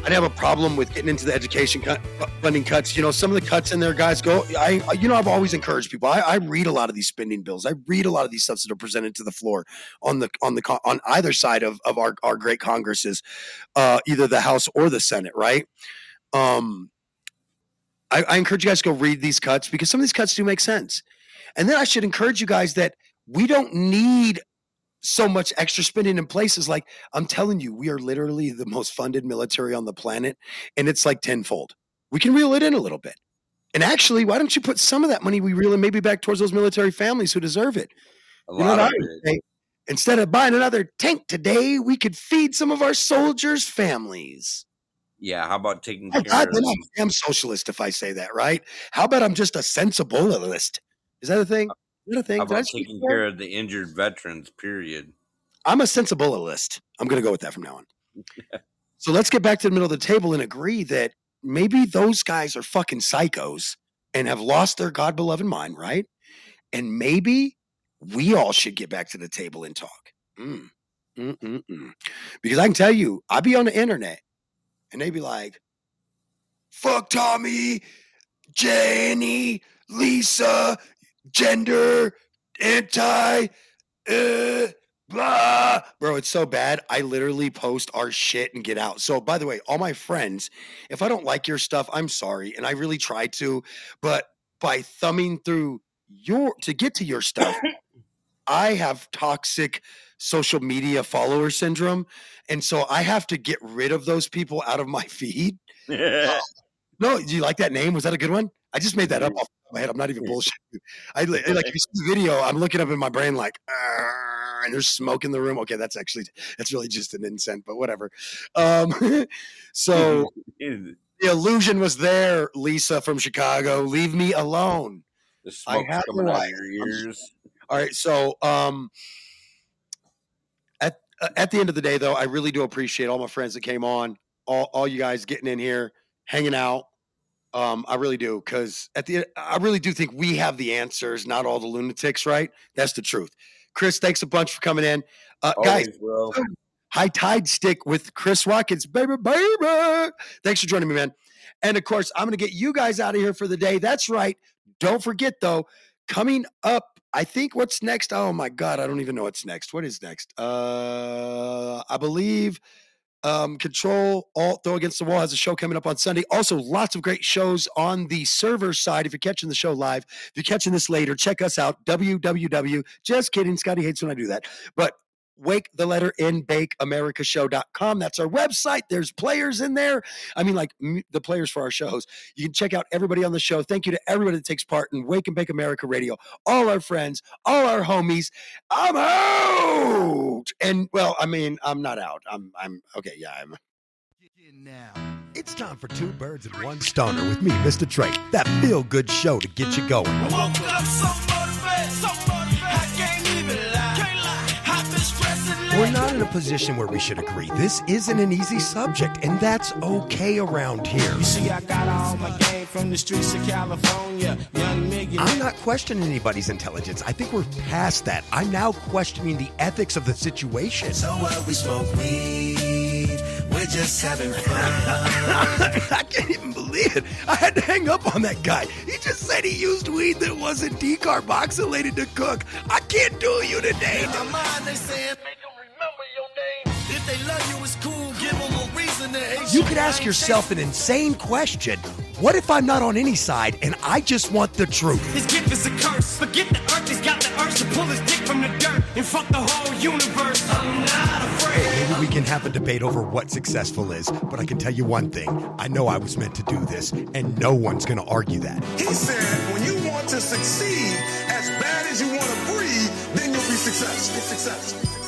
I didn't have a problem with getting into the education cut, funding cuts. You know, some of the cuts in there, guys, go. I, you know, I've always encouraged people. I, I read a lot of these spending bills. I read a lot of these stuff that are presented to the floor on the on the on either side of of our our great congresses, uh, either the House or the Senate. Right. Um, I, I encourage you guys to go read these cuts because some of these cuts do make sense. And then I should encourage you guys that we don't need so much extra spending in places like I'm telling you, we are literally the most funded military on the planet, and it's like tenfold. We can reel it in a little bit. And actually, why don't you put some of that money we reel in maybe back towards those military families who deserve it? A You know what I would say? Instead of buying another tank today, we could feed some of our soldiers' families. Yeah. How about taking care God, of then I'm socialist if I say that, right? How about I'm just a sensibilist? Is that a thing? Is that a thing? how about taking care of the injured veterans? Period. I'm a sensibilist. I'm going to go with that from now on. so let's get back to the middle of the table and agree that maybe those guys are fucking psychos and have lost their God beloved mind, right? And maybe we all should get back to the table and talk. Mm, mm, mm, mm. Because I can tell you, I'd be on the internet and they'd be like, fuck Tommy, Jenny, Lisa, gender, anti, uh, blah. Bro, it's so bad. I literally post our shit and get out. So, by the way, all my friends, if I don't like your stuff, I'm sorry. And I really try to, but by thumbing through your to get to your stuff, I have toxic social media follower syndrome. And so I have to get rid of those people out of my feed. No, do you like that name? Was that a good one? I just made that up off my head. I'm not even bullshit. I li- like if you see the video, I'm looking up in my brain like, and there's smoke in the room. Okay, that's actually that's really just an incense, but whatever. Um, so the the illusion was there, Lisa from Chicago. Leave me alone. smoke's have coming the out of your ears. All right, so um, at uh, at the end of the day, though, I really do appreciate all my friends that came on, all all you guys getting in here, hanging out. Um, I really do, because at the I really do think we have the answers, not all the lunatics. Right? That's the truth. Chris, thanks a bunch for coming in, uh, guys. Always, bro. High Tide Stick with Chris Watkins, baby, baby. Thanks for joining me, man. And of course, I'm going to get you guys out of here for the day. That's right. Don't forget, though, coming up, I think what's next. Oh my God, I don't even know what's next. What is next? Uh, I believe um, Control Alt Throw Against the Wall has a show coming up on Sunday. Also, lots of great shows on the server side. If you're catching the show live, if you're catching this later, check us out. www. Just kidding. Scotty hates when I do that. But wake the letter in bake americashow.com. That's our website. There's players in there. I mean, like m- the players for our shows. You can check out everybody on the show. Thank you to everybody that takes part in Wake and Bake America Radio, all our friends, all our homies. I'm out. And well, I mean, I'm not out. I'm, I'm okay. Yeah, I'm. Now, it's time for two birds and one stoner with me, MistaTre. That feel good show to get you going. We're not in a position where we should agree. This isn't an easy subject, and that's okay around here. You see, I got all my game from the streets of California. I'm not questioning anybody's intelligence. I think we're past that. I'm now questioning the ethics of the situation. So what? We smoke weed. We're just having fun. I can't even believe it. I had to hang up on that guy. He just said he used weed that wasn't decarboxylated to cook. I can't do you today. In my mind, they saying, make them remember your name. If they love you, it's cool. Give them a reason to hate You could ask yourself an insane question. What if I'm not on any side and I just want the truth? His gift is a curse. Forget the earth, he's got the urge to pull his dick from the dirt and fuck the whole universe. I'm not afraid. Hey, maybe we can have a debate over what successful is, but I can tell you one thing. I know I was meant to do this, and no one's going to argue that. He said, when you want to succeed as bad as you want to breathe, then you'll be successful. Successful.